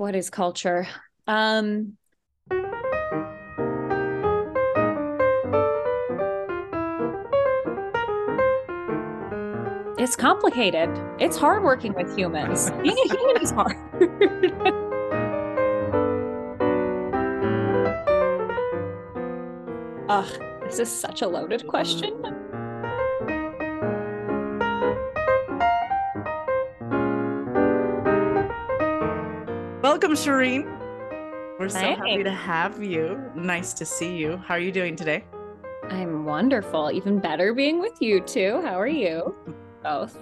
what is culture? Um, it's complicated. It's hard working with humans. Being a human is hard. Ugh, this is such a loaded question. Welcome, Shereen. We're so happy to have you. Nice to see you. How are you doing today? I'm wonderful. Even better being with you too. How are you? Both.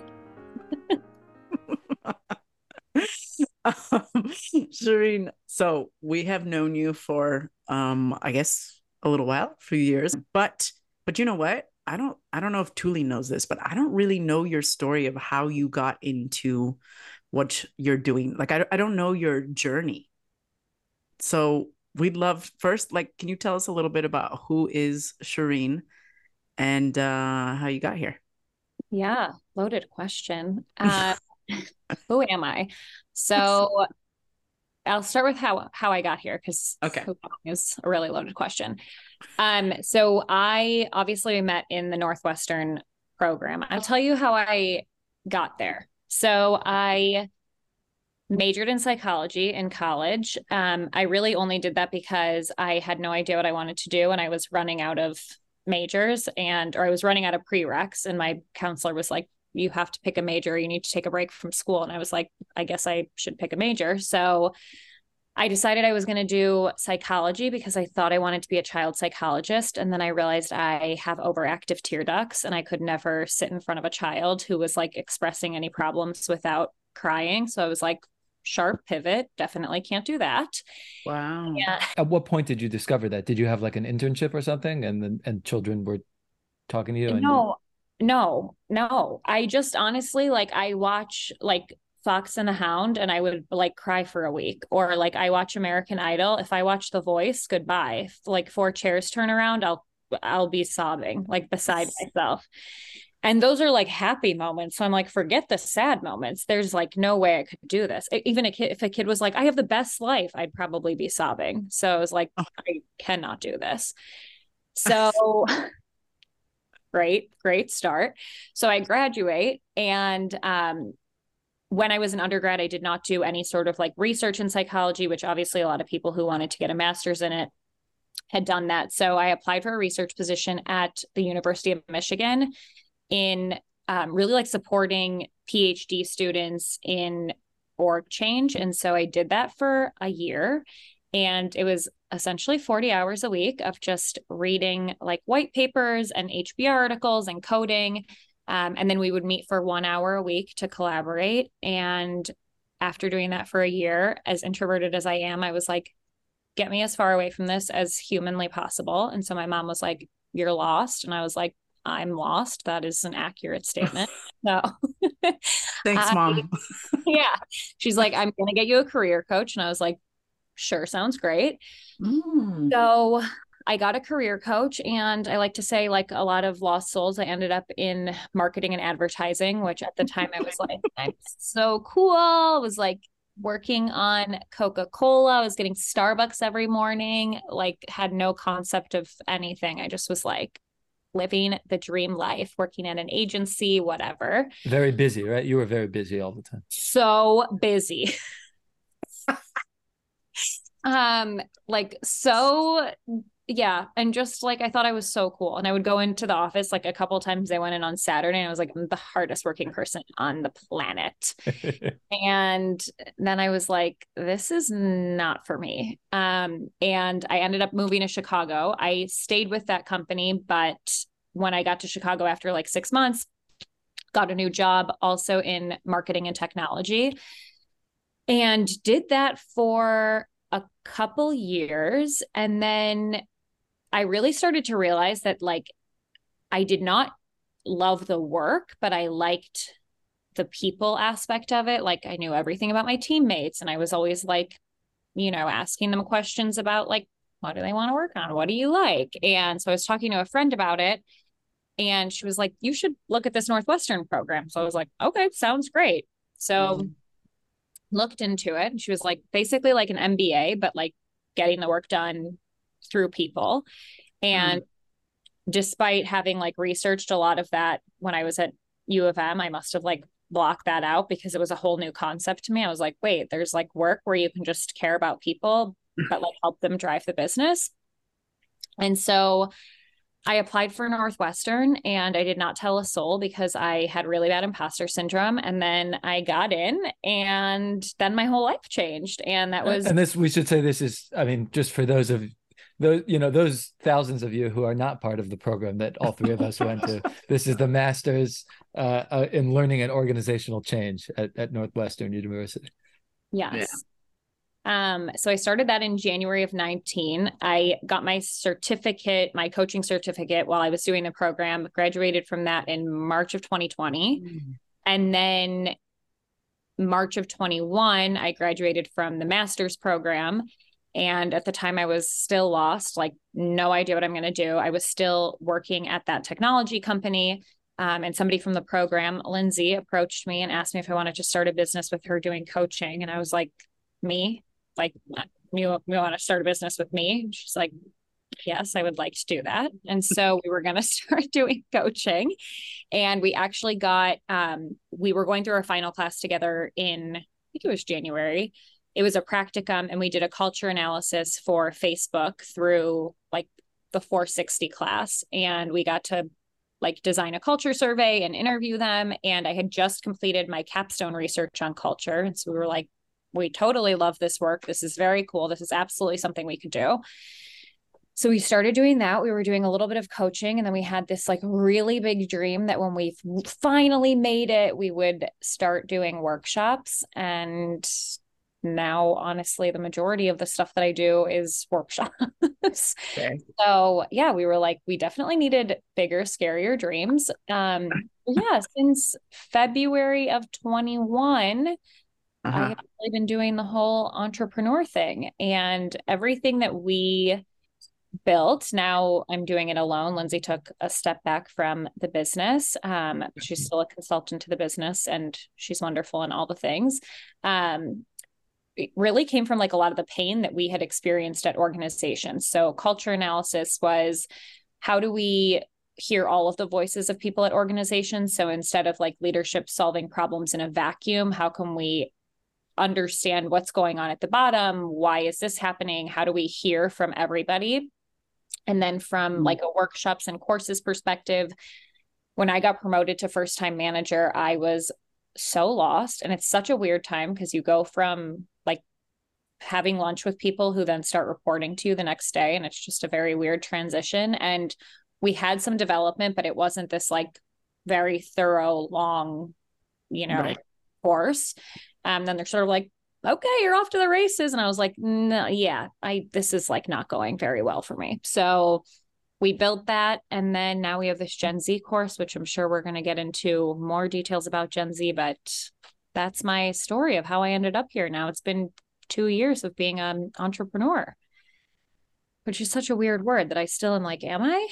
um, Shereen, so we have known you for um, I guess a little while, a few years, but but you know what? I don't I don't know if Tuli knows this, but I don't really know your story of how you got into what you're doing. Like I, I don't know your journey. So we'd love first, like, can you tell us a little bit about who is Shereen and uh how you got here? Yeah, loaded question. Uh, who am I? So I'll start with how how I got here because Okay. is a really loaded question. Um, so I obviously met in the Northwestern program. I'll tell you how I got there. So I majored in psychology in college. Um, I really only did that because I had no idea what I wanted to do and I was running out of majors and or I was running out of prereqs and my counselor was like you have to pick a major. You need to take a break from school. And I was like I guess I should pick a major. So I decided I was going to do psychology because I thought I wanted to be a child psychologist and then I realized I have overactive tear ducts and I could never sit in front of a child who was like expressing any problems without crying so I was like sharp pivot definitely can't do that Wow. yeah At what point did you discover that? Did you have like an internship or something, and then and children were talking to you? And No, no, no. I just honestly like I watch like Fox and the Hound and I would like cry for a week. Or like I watch American Idol. If I watch The Voice, goodbye. If like four chairs turn around, I'll I'll be sobbing like beside myself. And those are like happy moments. So I'm like, forget the sad moments. There's like no way I could do this. Even a kid, if a kid was like, I have the best life, I'd probably be sobbing. So I was like, Oh. I cannot do this. So great, great start. So I graduate and um when I was an undergrad, I did not do any sort of like research in psychology, which obviously a lot of people who wanted to get a master's in it had done that. So I applied for a research position at the University of Michigan in um, really like supporting PhD students in org change. And so I did that for a year. And it was essentially 40 hours a week of just reading like white papers and HBR articles and coding. Um, and then we would meet for one hour a week to collaborate. And after doing that for a year, as introverted as I am, I was like, get me as far away from this as humanly possible. And so my mom was like, you're lost. And I was like, I'm lost. That is an accurate statement. So Thanks, I- mom. yeah. She's like, I'm going to get you a career coach. And I was like, sure, sounds great. Mm. So I got a career coach, and I like to say, like a lot of lost souls, I ended up in marketing and advertising, which at the time I was like, I'm so cool. I was like working on Coca Cola. I was getting Starbucks every morning, like, had no concept of anything. I just was like living the dream life, working at an agency, whatever. very busy, right? You were very busy all the time. so busy. um like so yeah and just like i thought i was so cool and i would go into the office like a couple times i went in on saturday and i was like i'm the hardest working person on the planet. And then i was like this is not for me. Um and i ended up moving to chicago. I stayed with that company but when i got to chicago after like 6 months got a new job also in marketing and technology and did that for a couple years and then i really started to realize that like i did not love the work but i liked the people aspect of it like i knew everything about my teammates and i was always like you know asking them questions about like what do they want to work on what do you like and so i was talking to a friend about it and she was like you should look at this northwestern program so i was like okay sounds great so Mhm. looked into it. And she was like, basically like an MBA, but like getting the work done through people. And mm-hmm. despite having like researched a lot of that when I was at U of M, I must have like blocked that out because it was a whole new concept to me. I was like, wait, there's like work where you can just care about people, but like help them drive the business. And so I applied for Northwestern and I did not tell a soul because I had really bad imposter syndrome. And then I got in and then my whole life changed. And that was. And this, we should say this is, I mean, just for those of those, you know, those thousands of you who are not part of the program that all three of us went to, this is the master's uh, uh, in learning and organizational change at, at Northwestern University. Yes. Yeah. Um, so I started that in January of 19. I got my certificate, my coaching certificate while I was doing the program, graduated from that in March of 2020. Mm. And then March of 21, I graduated from the master's program. And at the time, I was still lost, like, no idea what I'm going to do. I was still working at that technology company. Um, and somebody from the program, Lindsay, approached me and asked me if I wanted to start a business with her doing coaching. And I was like, me? like, you, you want to start a business with me? she's like, yes, I would like to do that. And so we were going to start doing coaching. And we actually got, um, we were going through our final class together in, I think it was January. It was a practicum, and we did a culture analysis for Facebook through like the 460 class. And we got to like design a culture survey and interview them. And I had just completed my capstone research on culture. And so we were like, we totally love this work. This is very cool. This is absolutely something we could do. So we started doing that. We were doing a little bit of coaching, and then we had this like really big dream that when we finally made it, we would start doing workshops. And now, honestly, the majority of the stuff that I do is workshops. Okay. So yeah, we were like, we definitely needed bigger, scarier dreams. Um, yeah, since February of 21, uh-huh. I have really been doing the whole entrepreneur thing and everything that we built. Now I'm doing it alone. Lindsay took a step back from the business. Um, she's still a consultant to the business and she's wonderful in all the things. Um, really came from like a lot of the pain that we had experienced at organizations. So culture analysis was how do we hear all of the voices of people at organizations. So instead of like leadership solving problems in a vacuum, how can we understand what's going on at the bottom why is this happening how do we hear from everybody and then from mm-hmm. like a workshops and courses perspective when i got promoted to first time manager i was so lost and it's such a weird time because you go from having lunch with people who then start reporting to you the next day and it's just a very weird transition and we had some development but it wasn't this like very thorough long you know right. course um, then they're sort of like, okay, you're off to the races. And I was like, no, yeah, I this is like not going very well for me. So we built that. And then now we have this Gen Z course, which I'm sure we're going to get into more details about Gen Z, but that's my story of how I ended up here. Now it's been two years of being an entrepreneur, which is such a weird word that I still am like, am I?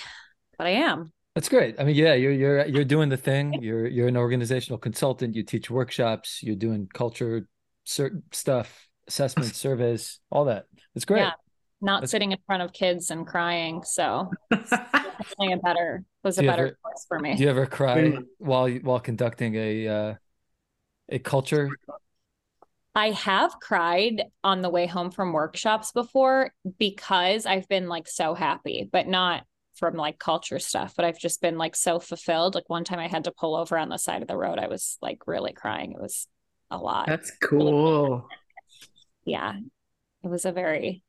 But I am. That's great. I mean, yeah, you're you're you're doing the thing. You're you're an organizational consultant. You teach workshops. You're doing culture certain stuff, assessment surveys, all that. It's great. Yeah, not That's... sitting in front of kids and crying. So definitely a better was a better ever, course for me. Do you ever cry while while conducting a uh, a culture? I have cried on the way home from workshops before because I've been like so happy, but not from like culture stuff, but I've just been like so fulfilled. Like one time I had to pull over on the side of the road. I was like really crying. It was a lot. That's cool. Yeah. It was a very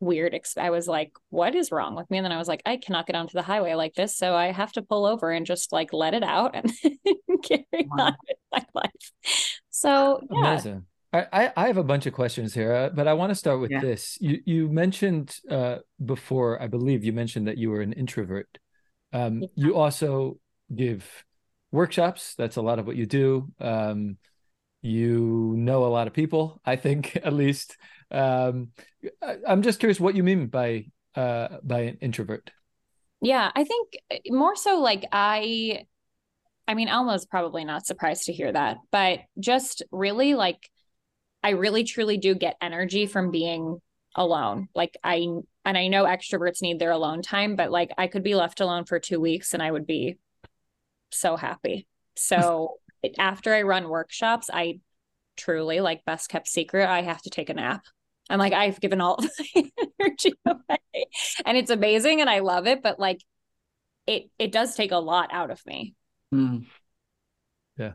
weird ex- I was like, what is wrong with me? And then I was like, I cannot get onto the highway like this. So I have to pull over and just like let it out and carry wow. on with my life. So yeah. Amazing. I, I have a bunch of questions here, uh, but I want to start with yeah. this. You you mentioned uh, before, I believe you mentioned that you were an introvert. Um, yeah. You also give workshops. That's a lot of what you do. Um, you know a lot of people, I think, at least. Um, I, am just curious what you mean by uh, by an introvert. Yeah, I think uh, more so like I. I mean, Alma's probably not surprised to hear that, but just really like I really truly do get energy from being alone. Like I and I know extroverts need their alone time, but like I could be left alone for 2 weeks and I would be so happy. So after I run workshops, I truly like best kept secret, I have to take a nap. I'm like I've given all my energy away. And it's amazing and I love it, but like it it does take a lot out of me. Mm. Yeah.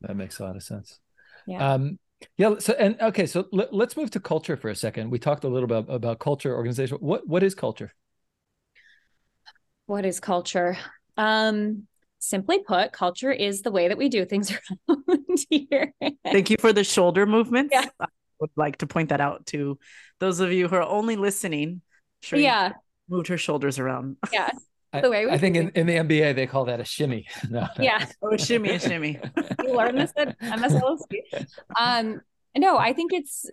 That makes a lot of sense. Yeah. Um yeah. So and okay, so let, us move to culture for a second. We talked a little bit about, about culture, organization. What what is culture? What is culture? Um, simply put, culture is the way that we do things around here. Thank you for the shoulder movements. Yeah. I would like to point that out to those of you who are only listening. Sure yeah. Moved her shoulders around. Yeah. I, the way I think in, in the NBA they call that a shimmy. No, yeah. oh, shimmy, a shimmy. you learned this at MSLOC. Um, no, I think it's,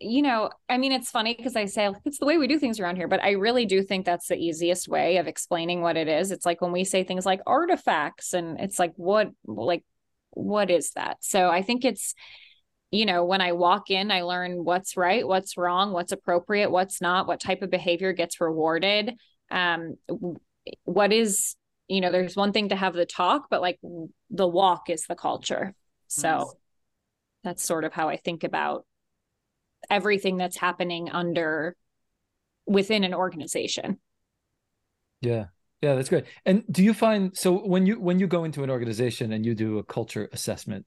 you know, I mean, it's funny because I say it's the way we do things around here, but I really do think that's the easiest way of explaining what it is. It's like when we say things like artifacts, and it's like, what, like, what is that? So I think it's, you know, when I walk in, I learn what's right, what's wrong, what's appropriate, what's not, what type of behavior gets rewarded. Um, what is you know there's one thing to have the talk but like the walk is the culture. So nice. that's sort of how i think about everything that's happening under within an organization. Yeah. Yeah that's great. And do you find so when you when you go into an organization and you do a culture assessment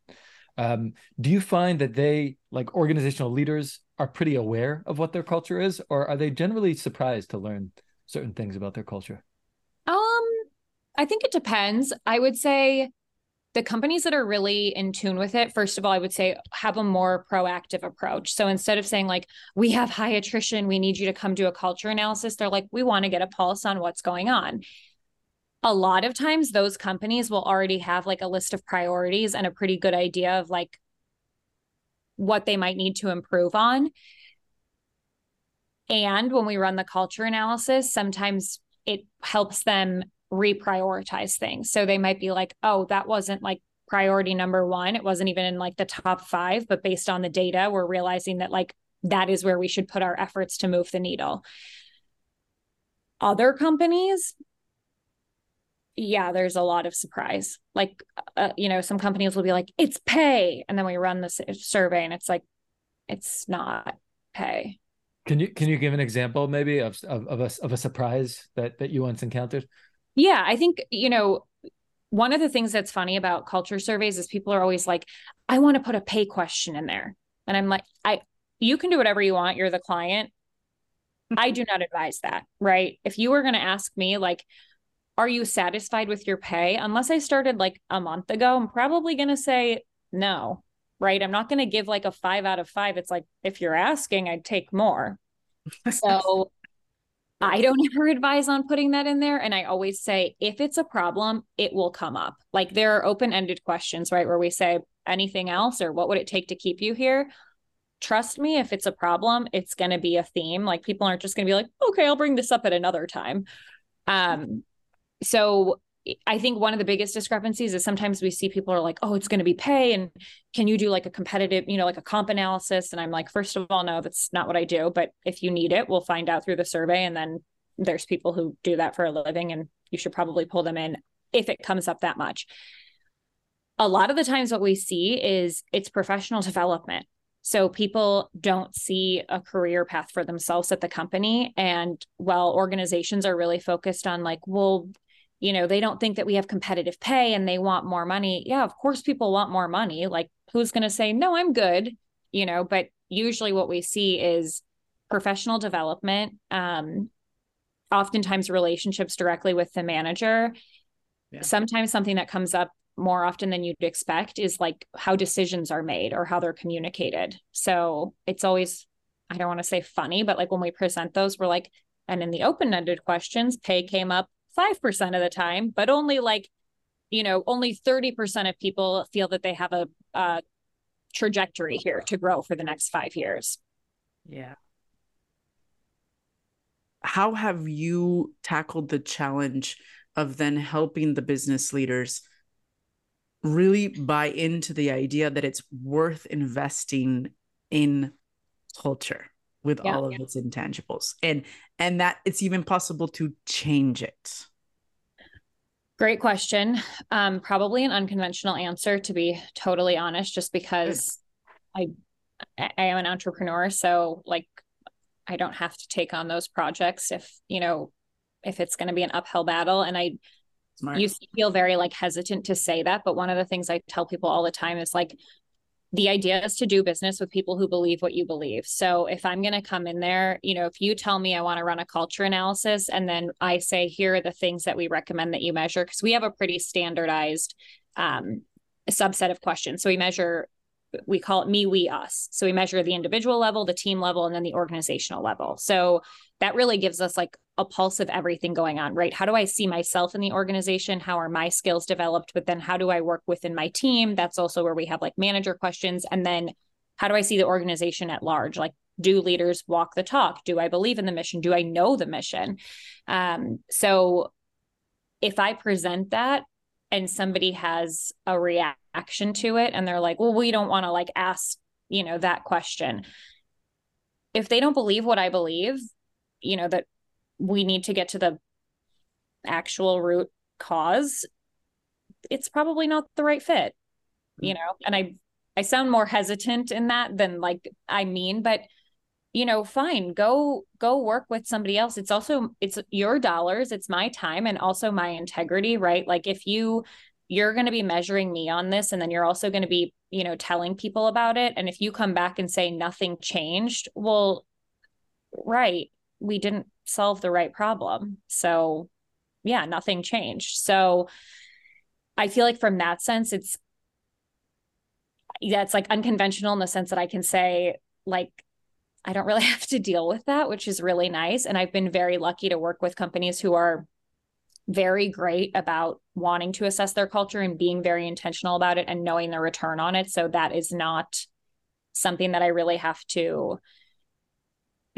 um, do you find that they like organizational leaders are pretty aware of what their culture is or are they generally surprised to learn certain things about their culture I think it depends. I would say the companies that are really in tune with it, first of all, I would say have a more proactive approach. So instead of saying, like, we have high attrition, we need you to come do a culture analysis, they're like, we want to get a pulse on what's going on. A lot of times, those companies will already have like a list of priorities and a pretty good idea of like what they might need to improve on. And when we run the culture analysis, sometimes it helps them reprioritize things. So they might be like, oh, that wasn't like priority number one. It wasn't even in like the top five, but based on the data, we're realizing that like that is where we should put our efforts to move the needle. Other companies, yeah, there's a lot of surprise. Like, uh, you know, some companies will be like, it's pay. And then we run the survey and it's like, it's not pay. Can you can you give an example maybe of of, of a of a surprise that that you once encountered? Yeah, I think you know one of the things that's funny about culture surveys is people are always like, I want to put a pay question in there, and I'm like, I you can do whatever you want. You're the client. Mm-hmm. I do not advise that. Right? If you were going to ask me like. Are you satisfied with your pay? Unless I started like a month ago, I'm probably going to say no right? I'm not going to give like a five out of five. It's like, if you're asking, I'd take more. So I don't ever advise on putting that in there. And I always say, if it's a problem, it will come up. Like there are open ended questions, right? Where we say, anything else or what would it take to keep you here? Trust me, if it's a problem, it's going to be a theme. Like people aren't just going to be like, okay, I'll bring this up at another time. Um, so I think one of the biggest discrepancies is sometimes we see people are like, oh, it's going to be pay. And can you do like a competitive, you know, like a comp analysis? And I'm like, first of all, no, that's not what I do. But if you need it, we'll find out through the survey. And then there's people who do that for a living and you should probably pull them in if it comes up that much. A lot of the times, what we see is it's professional development. So people don't see a career path for themselves at the company. And while organizations are really focused on like, well, you know they don't think that we have competitive pay and they want more money. Yeah of course people want more money. Like who's going to say no i'm good you know but usually what we see is professional development um oftentimes relationships directly with the manager. Yeah. sometimes something that comes up more often than you'd expect is like how decisions are made or how they're communicated. So it's always i don't want to say funny but like when we present those we're like and in the open-ended questions pay came up 5% of the time, but only like, you know, only 30% of people feel that they have a, a trajectory here to grow for the next five years. Yeah. How have you tackled the challenge of then helping the business leaders really buy into the idea that it's worth investing in culture with Yeah. all of its intangibles and and that it's even possible to change it Great question. Um, probably an unconventional answer, to be totally honest, just because I I am an entrepreneur, so like I don't have to take on those projects if you know if it's going to be an uphill battle. And I Smart. used to feel very like hesitant to say that, but one of the things I tell people all the time is like the idea is to do business with people who believe what you believe. So if I'm going to come in there, you know, if you tell me I want to run a culture analysis and then I say, here are the things that we recommend that you measure, because we have a pretty standardized um, subset of questions. So we measure, we call it me, we, us. So we measure the individual level, the team level, and then the organizational level. So that really gives us like a pulse of everything going on, right? How do I see myself in the organization? How are my skills developed? But then how do I work within my team? That's also where we have like manager questions. And then how do I see the organization at large? Like, do leaders walk the talk? Do I believe in the mission? Do I know the mission? Um, so if I present that and somebody has a reaction to it and they're like, well, we don't want to like ask, you know, that question. If they don't believe what I believe, you know, that we need to get to the actual root cause, it's probably not the right fit, you mm-hmm. know? And I, I sound more hesitant in that than like I mean, but you know, fine, go go work with somebody else. It's also it's your dollars, it's my time and also my integrity, right? Like if you you're going to be measuring me on this and then you're also going to be, you know, telling people about it and if you come back and say nothing changed, well right, we didn't solve the right problem. So, yeah, nothing changed. So, I feel like from that sense it's yeah, it's like unconventional in the sense that I can say like I don't really have to deal with that, which is really nice. And I've been very lucky to work with companies who are very great about wanting to assess their culture and being very intentional about it and knowing the return on it. So that is not something that I really have to,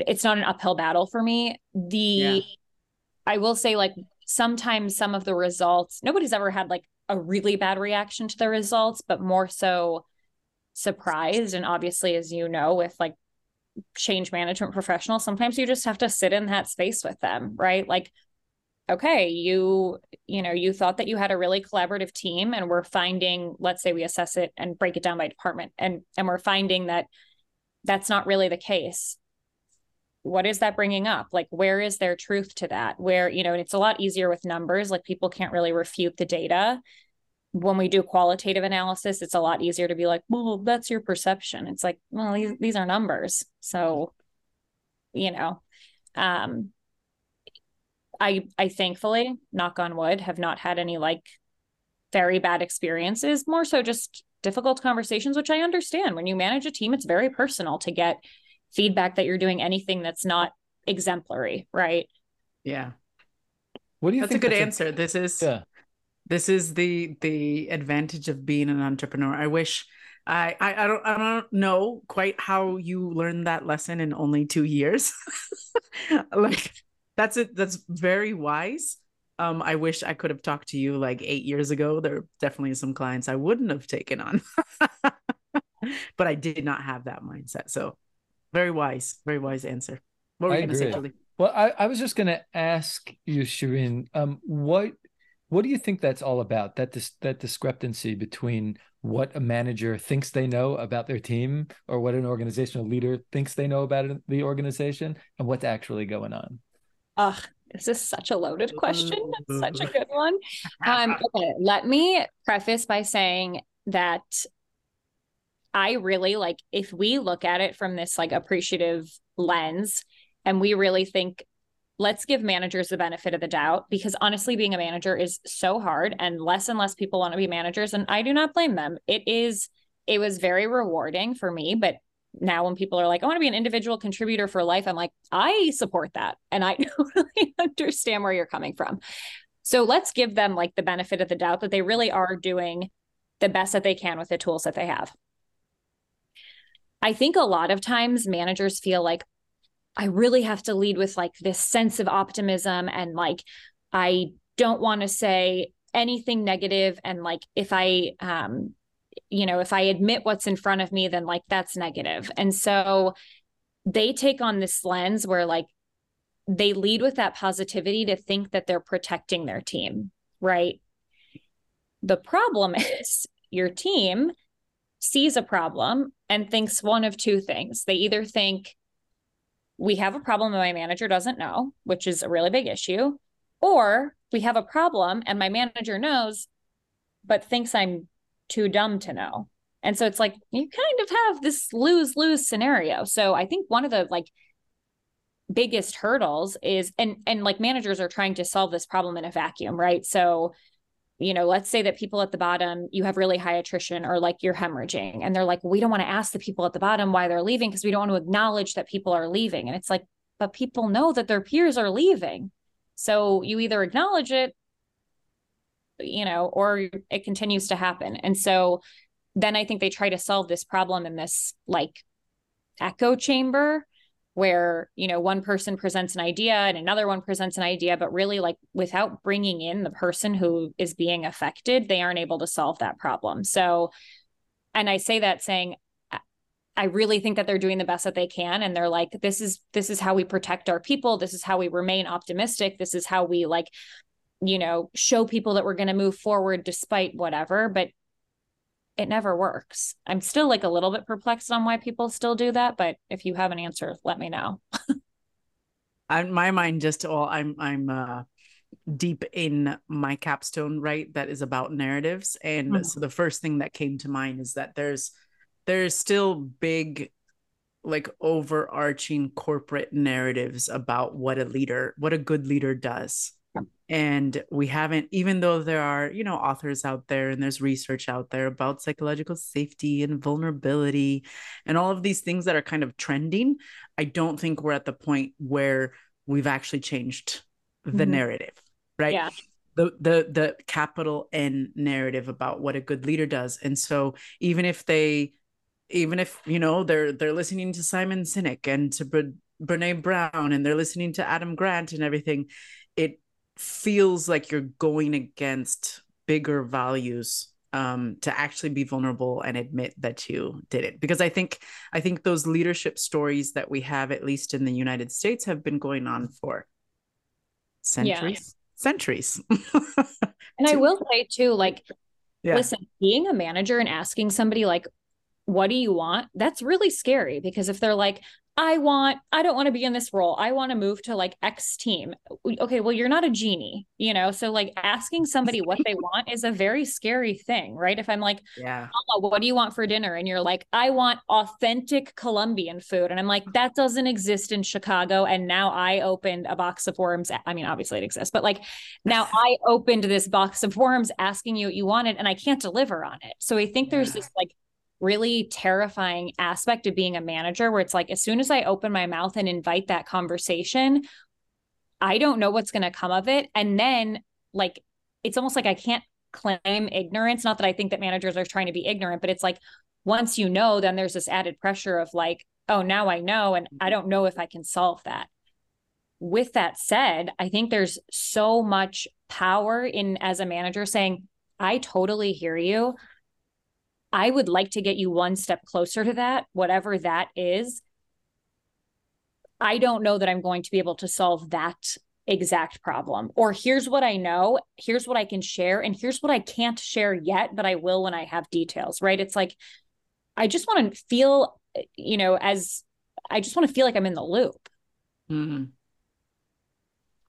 it's not an uphill battle for me. The, Yeah. I will say, like, sometimes some of the results, nobody's ever had like a really bad reaction to the results, but more so surprised. And obviously, as you know, with like change management professionals, sometimes you just have to sit in that space with them, right? Like, okay, you, you know, you thought that you had a really collaborative team and we're finding, let's say we assess it and break it down by department and and we're finding that that's not really the case. What is that bringing up? Like, where is there truth to that? Where, you know, and it's a lot easier with numbers, like people can't really refute the data when we do qualitative analysis, it's a lot easier to be like, well, that's your perception. It's like, well, these, these are numbers. So, you know, um, I, I thankfully, knock on wood, have not had any like very bad experiences, more so just difficult conversations, which I understand. When you manage a team, it's very personal to get feedback that you're doing anything that's not exemplary, right? yeah. What do you that's a think good that's answer. This is yeah. this is the the advantage of being an entrepreneur. I wish I, I i don't i don't know quite how you learned that lesson in only two years. Like that's it that's very wise. Um i wish i could have talked to you like eight years ago. There are definitely some clients i wouldn't have taken on. But i did not have that mindset so very wise very wise answer what were I you going to say. Tuli? Well, I, I was just going to ask you, Shereen, um, what what do you think that's all about? That dis- that discrepancy between what a manager thinks they know about their team, or what an organizational leader thinks they know about the organization, and what's actually going on. Ugh, this is such a loaded question. It's such a good one. Um, okay, let me preface by saying that I really like if we look at it from this like appreciative lens and we really think let's give managers the benefit of the doubt because honestly being a manager is so hard and less and less people want to be managers and I do not blame them. It is it was very rewarding for me, but now when people are like, I want to be an individual contributor for life, I'm like, I support that. And I totally understand where you're coming from. So let's give them like the benefit of the doubt that they really are doing the best that they can with the tools that they have. I think a lot of times managers feel like I really have to lead with like this sense of optimism and like I don't want to say anything negative and like if I um you know, if I admit what's in front of me, then like that's negative. And so they take on this lens where like they lead with that positivity to think that they're protecting their team, right? The problem is your team sees a problem and thinks one of two things. They either think we have a problem and my manager doesn't know, which is a really big issue, or we have a problem and my manager knows, but thinks I'm too dumb to know. And so it's like you kind of have this lose lose scenario. So I think one of the like biggest hurdles is and and like managers are trying to solve this problem in a vacuum, right? So you know, let's say that people at the bottom, you have really high attrition or like you're hemorrhaging. And they're like, we don't want to ask the people at the bottom why they're leaving because we don't want to acknowledge that people are leaving. And it's like, but people know that their peers are leaving. So you either acknowledge it, you know, or it continues to happen. And so then I think they try to solve this problem in this like echo chamber where you know one person presents an idea and another one presents an idea but really like without bringing in the person who is being affected they aren't able to solve that problem. So and i say that saying i really think that they're doing the best that they can and they're like this is this is how we protect our people. This is how we remain optimistic. This is how we like you know show people that we're going to move forward despite whatever. But it never works. I'm still like a little bit perplexed on why people still do that, but if you have an answer, let me know. I, my mind just all I'm I'm uh deep in my capstone right that is about narratives and mm-hmm. so the first thing that came to mind is that there's there's still big like overarching corporate narratives about what a leader what a good leader does and we haven't even though there are you know authors out there and there's research out there about psychological safety and vulnerability and all of these things that are kind of trending i don't think we're at the point where we've actually changed the mm-hmm. narrative right? Yeah. The the the capital N narrative about what a good leader does. And so even if they even if you know they're they're listening to Simon Sinek and to Bre- Brene Brown and they're listening to Adam Grant and everything it feels like you're going against bigger values um, to actually be vulnerable and admit that you did it because i think i think those leadership stories that we have at least in the united states have been going on for centuries yeah. centuries and i will say too like yeah. listen being a manager and asking somebody like what do you want that's really scary because if they're like I want, I don't want to be in this role. I want to move to like X team. Okay, well, you're not a genie, you know? So, like, asking somebody what they want is a very scary thing, right? If I'm like, yeah, oh, what do you want for dinner? And you're like, I want authentic Colombian food. And I'm like, that doesn't exist in Chicago. And now I opened a box of worms. I mean, obviously it exists, but like now I opened this box of worms asking you what you wanted and I can't deliver on it. So I think there's yeah. this like, really terrifying aspect of being a manager where it's like as soon as I open my mouth and invite that conversation, I don't know what's going to come of it. And then like it's almost like I can't claim ignorance. Not that I think that managers are trying to be ignorant, but it's like once you know, then there's this added pressure of like, oh, now I know, and I don't know if I can solve that. With that said, I think there's so much power in as a manager saying, I totally hear you. I would like to get you one step closer to that, whatever that is. I don't know that I'm going to be able to solve that exact problem. Or here's what I know, here's what I can share, and here's what I can't share yet, but I will when I have details, right? It's like, I just want to feel, you know, as I just want to feel like I'm in the loop. Mm-hmm.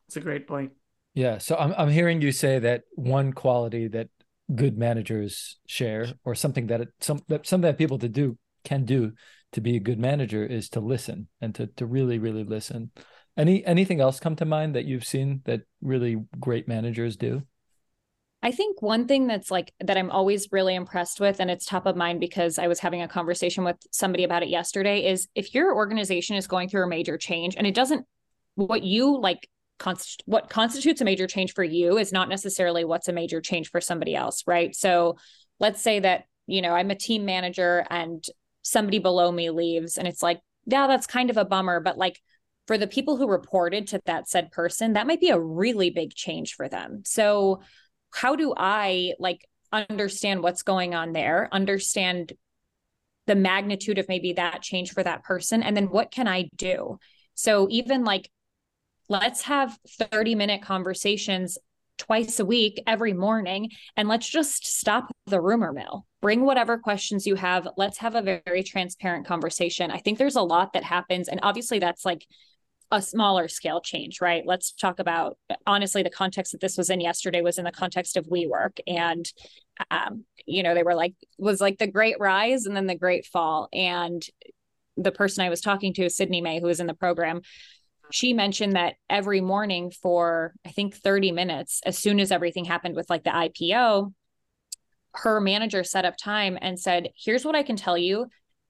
That's a great point. Yeah. So I'm, I'm hearing you say that one quality that good managers share or something that it, some that something that people to do can do to be a good manager is to listen and to to really really listen. Any anything else come to mind that you've seen that really great managers do? I think one thing that's like that I'm always really impressed with, and it's top of mind because I was having a conversation with somebody about it yesterday, is if your organization is going through a major change and it doesn't, what you like const- what constitutes a major change for you is not necessarily what's a major change for somebody else, right? So let's say that, you know, I'm a team manager and somebody below me leaves and it's like, yeah, that's kind of a bummer, but like for the people who reported to that said person, that might be a really big change for them. So how do I like understand what's going on there, understand the magnitude of maybe that change for that person, and then what can I do? So even like, let's have 30 minute conversations twice a week every morning and let's just stop the rumor mill. Bring whatever questions you have. Let's have a very transparent conversation. I think there's a lot that happens and obviously that's like a smaller scale change right? Let's talk about honestly the context that this was in yesterday was in the context of WeWork and um, you know they were like was like the great rise and then the great fall and the person i was talking to sydney may who was in the program she mentioned that every morning for I think 30 minutes, as soon as everything happened with like the IPO, her manager set up time and said, Here's what I can tell you.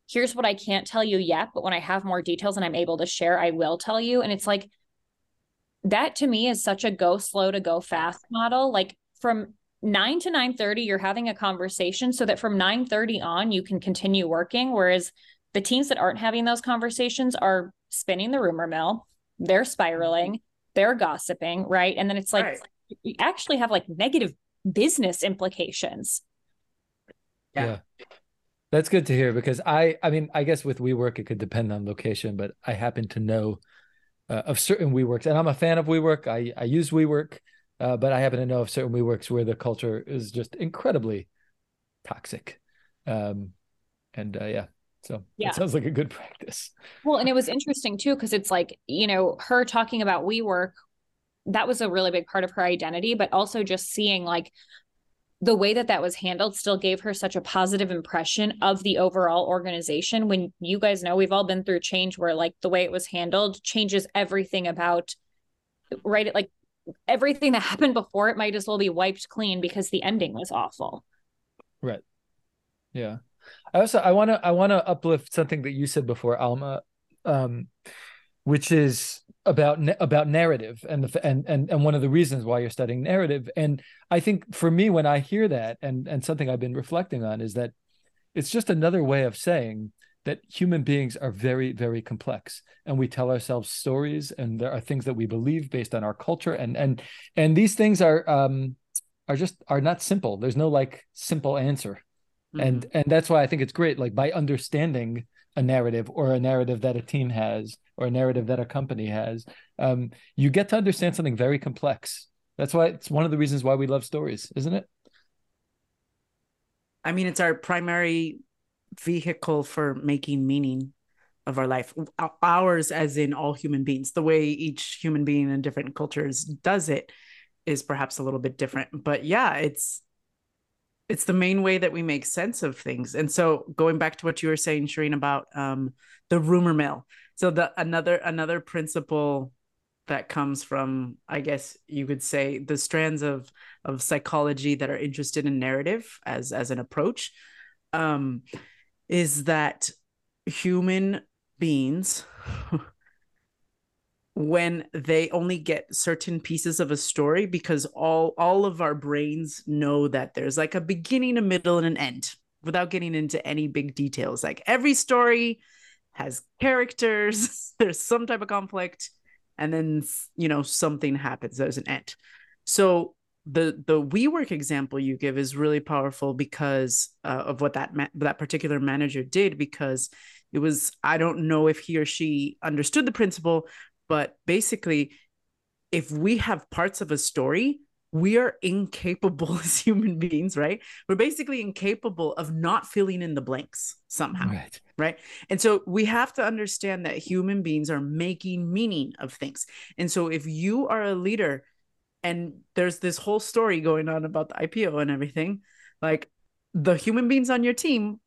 Here's what I can't tell you yet. But when I have more details and I'm able to share, I will tell you. And it's like, that to me is such a go slow to go fast model. Like from 9 to 9 30, you're having a conversation so that from 9 30 on, you can continue working. Whereas the teams that aren't having those conversations are spinning the rumor mill they're spiraling, they're gossiping, right? And then it's like right. you actually have like negative business implications. Yeah. yeah. That's good to hear because I I mean I guess with WeWork it could depend on location, but I happen to know uh, of certain WeWorks and I'm a fan of WeWork. I I use WeWork, uh, but I happen to know of certain WeWorks where the culture is just incredibly toxic. Um and uh, yeah, so yeah. it sounds like a good practice. Well, and it was interesting too, because it's like, you know, her talking about WeWork, that was a really big part of her identity, but also just seeing like the way that that was handled still gave her such a positive impression of the overall organization. When you guys know we've all been through change where like the way it was handled changes everything about, right? Like everything that happened before it might as well be wiped clean because the ending was awful. Right. Yeah. I also I want to I want to uplift something that you said before, Alma, um, which is about about narrative and the and and and one of the reasons why you're studying narrative. And I think for me, when I hear that, and and something I've been reflecting on is that it's just another way of saying that human beings are very very complex. And we tell ourselves stories and there are things that we believe based on our culture. And and and these things are um are just are not simple. There's no like simple answer Mm-hmm. And and that's why I think it's great. Like by understanding a narrative or a narrative that a team has or a narrative that a company has, um, you get to understand something very complex. That's why it's one of the reasons why we love stories, isn't it? I mean, it's our primary vehicle for making meaning of our life. Ours, as in all human beings, the way each human being in different cultures does it is perhaps a little bit different. But yeah, it's it's the main way that we make sense of things. And so going back to what you were saying, Shereen, about um, the rumor mill. So the another another principle that comes from, I guess you could say, the strands of of psychology that are interested in narrative as as an approach, um, is that human beings when they only get certain pieces of a story because all all of our brains know that there's like a beginning a middle and an end without getting into any big details. Like every story has characters there's some type of conflict and then you know something happens there's an end. So the the WeWork example you give is really powerful because uh, of what that ma- that particular manager did because it was I don't know if he or she understood the principle but basically, if we have parts of a story, we are incapable as human beings, right? We're basically incapable of not filling in the blanks somehow, right? right? And so we have to understand that human beings are making meaning of things. And so if you are a leader and there's this whole story going on about the IPO and everything, like the human beings on your team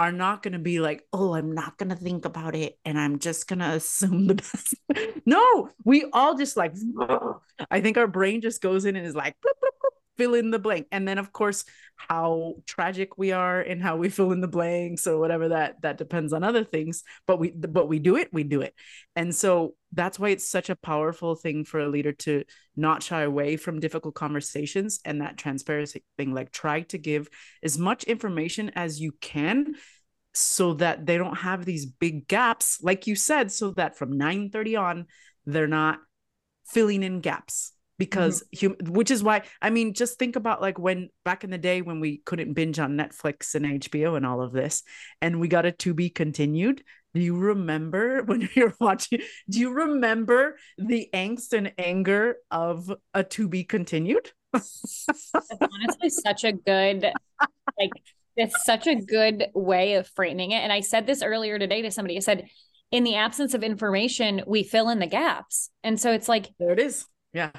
are not going to be like, oh, I'm not going to think about it and I'm just going to assume the best. no, we all just like, uh-uh. I think our brain just goes in and is like, bloop, bloop, bloop, fill in the blank. And then, of course, how tragic we are and how we fill in the blanks or whatever that that depends on other things. But we but we do it, we do it. And so that's why it's such a powerful thing for a leader to not shy away from difficult conversations and that transparency thing like try to give as much information as you can so that they don't have these big gaps like you said so that from 9:30 on they're not filling in gaps because mm-hmm. hum- which is why I mean just think about like when back in the day when we couldn't binge on Netflix and HBO and all of this and we got it to be continued do you remember when you're watching do you remember the angst and anger of a to be continued? Honestly such a good like it's such a good way of framing it and I said this earlier today to somebody I said in the absence of information we fill in the gaps and so it's like there it is. Yeah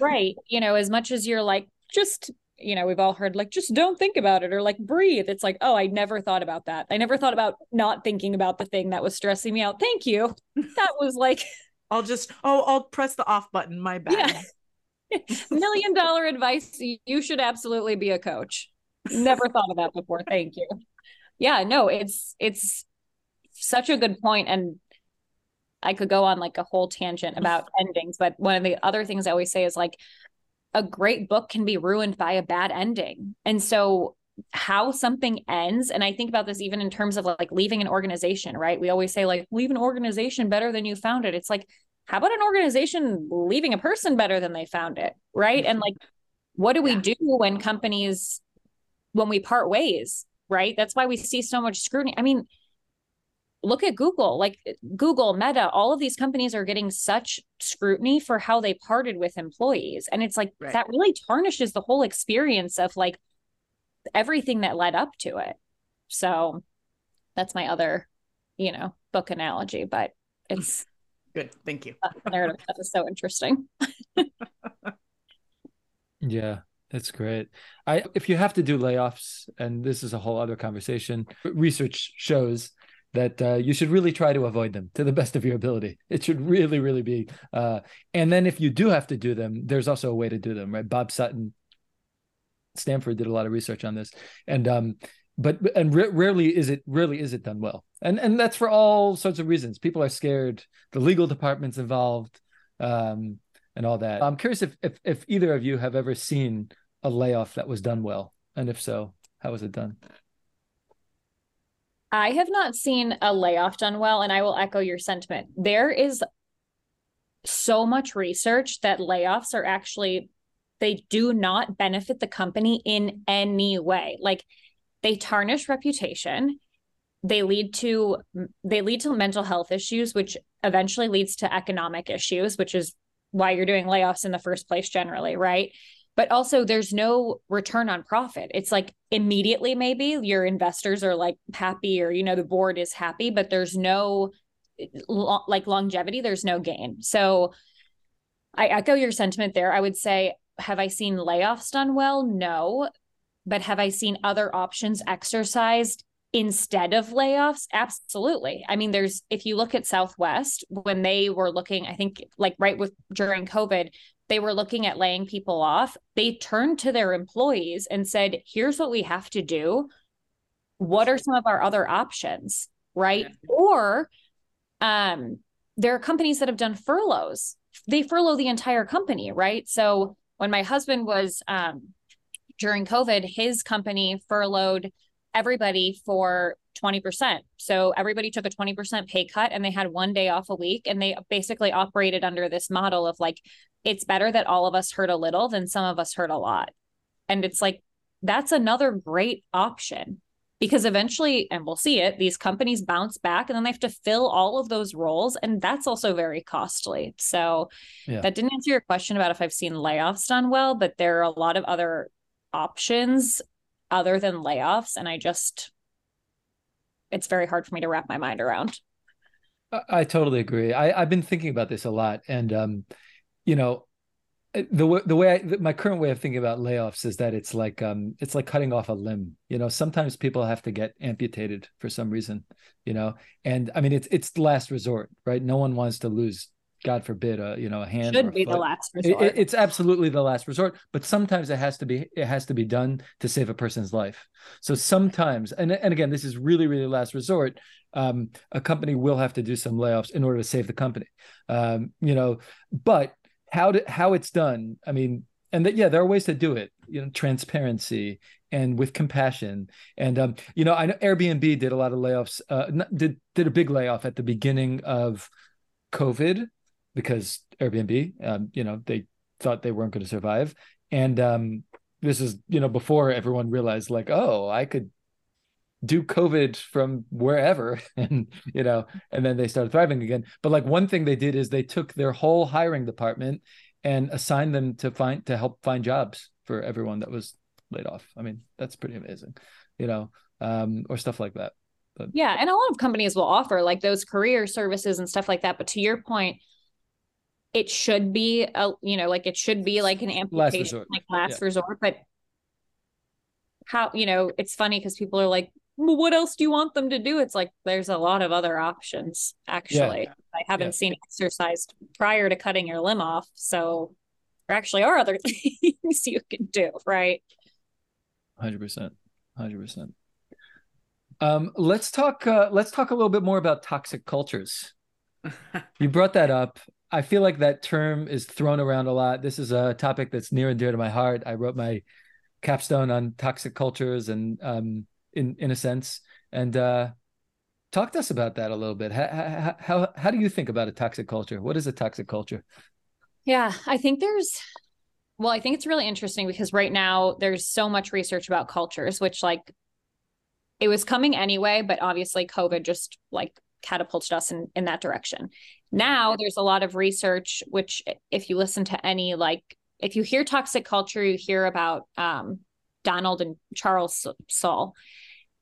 right. You know, as much as you're like, just, you know, we've all heard like, just don't think about it or like breathe. It's like, oh, I never thought about that. I never thought about not thinking about the thing that was stressing me out. Thank you. That was like, I'll just, oh, I'll press the off button. My bad. Yeah. Million dollar advice. You should absolutely be a coach. Never thought of that before. Thank you. Yeah, no, it's, it's, such a good point and I could go on like a whole tangent about endings, but one of the other things I always say is like a great book can be ruined by a bad ending. And so how something ends and i think about this even in terms of like leaving an organization right? We always say like leave an organization better than you found it. It's like how about an organization leaving a person better than they found it right? And like what do we do when companies when we part ways right? That's why we see so much scrutiny. I mean look at Google, like Google, Meta, all of these companies are getting such scrutiny for how they parted with employees. And it's like right. that really tarnishes the whole experience of like everything that led up to it. So that's my other, you know, book analogy, but it's good. Thank you. narrative stuff is so interesting. yeah. That's great. I if you have to do layoffs, and this is a whole other conversation, research shows that uh, you should really try to avoid them to the best of your ability. It should really, really be. Uh, and then if you do have to do them, there's also a way to do them, right? Bob Sutton, Stanford did a lot of research on this, and um, but and rarely is it rarely is it done well, and and that's for all sorts of reasons. People are scared. The legal department's involved, um, and all that. I'm curious if if if either of you have ever seen a layoff that was done well, and if so, how was it done? I have not seen a layoff done well, and I will echo your sentiment. There is so much research that layoffs are actually they do not benefit the company in any way. Like they tarnish reputation, they lead to they lead to mental health issues, which eventually leads to economic issues, which is why you're doing layoffs in the first place generally, right? But also there's no return on profit. It's like immediately maybe your investors are like happy or you know the board is happy but there's no like longevity there's no gain. So i echo your sentiment there. I would say have i seen layoffs done well? No. But have i seen other options exercised instead of layoffs? Absolutely. I mean there's if you look at southwest when they were looking i think like right with during covid they were looking at laying people off, they turned to their employees and said, here's what we have to do. What are some of our other options? Right. Yeah. Or um, there are companies that have done furloughs. They furlough the entire company, right? So when my husband was um, during COVID, his company furloughed everybody for 20%. So everybody took a 20% pay cut and they had one day off a week. And they basically operated under this model of like, it's better that all of us hurt a little than some of us hurt a lot. And it's like, that's another great option because eventually, and we'll see it, these companies bounce back and then they have to fill all of those roles. And that's also very costly. So yeah. that didn't answer your question about if I've seen layoffs done well, but there are a lot of other options other than layoffs. And I just, it's very hard for me to wrap my mind around. I, I totally agree. I, I've been thinking about this a lot. And, um, you know, uh, the the way I, my current way of thinking about layoffs is that it's like um it's like cutting off a limb you know? Sometimes people have to get amputated for some reason you know? And i mean it's it's the last resort right? No one wants to lose god forbid a you know a hand should be foot. the last resort it, it's absolutely the last resort but sometimes it has to be it has to be done to save a person's life. So sometimes and and again this is really really last resort um, a company will have to do some layoffs in order to save the company. Um, you know but how to how it's done i mean and that yeah there are ways to do it you know transparency and with compassion and um you know i know airbnb did a lot of layoffs uh did did a big layoff at the beginning of covid because airbnb um you know they thought they weren't going to survive. And um, this is, you know, before everyone realized, like, oh, I could do COVID from wherever, and you know, and then they started thriving again. But like one thing they did is they took their whole hiring department and assigned them to find to help find jobs for everyone that was laid off. I mean, that's pretty amazing, you know, um, or stuff like that. But yeah, and a lot of companies will offer like those career services and stuff like that. But to your point, it should be a you know like it should be like an amputation last like last yeah. resort but how you know it's funny because people are like well, what else do you want them to do it's like there's a lot of other options actually yeah. i haven't yeah. seen exercise prior to cutting your limb off so there actually are other things you can do right 100% 100% um, let's talk uh, let's talk a little bit more about toxic cultures you brought that up I feel like that term is thrown around a lot. This is a topic that's near and dear to my heart. I wrote my capstone on toxic cultures and um, in in a sense, and uh, talk to us about that a little bit. How, how how do you think about a toxic culture? What is a toxic culture? Yeah, I think there's well, I think it's really interesting because right now there's so much research about cultures, which like it was coming anyway, but obviously COVID just like catapulted us in, in that direction. Now there's a lot of research, which if you listen to any, like if you hear toxic culture, you hear about um, Donald and Charles Sull.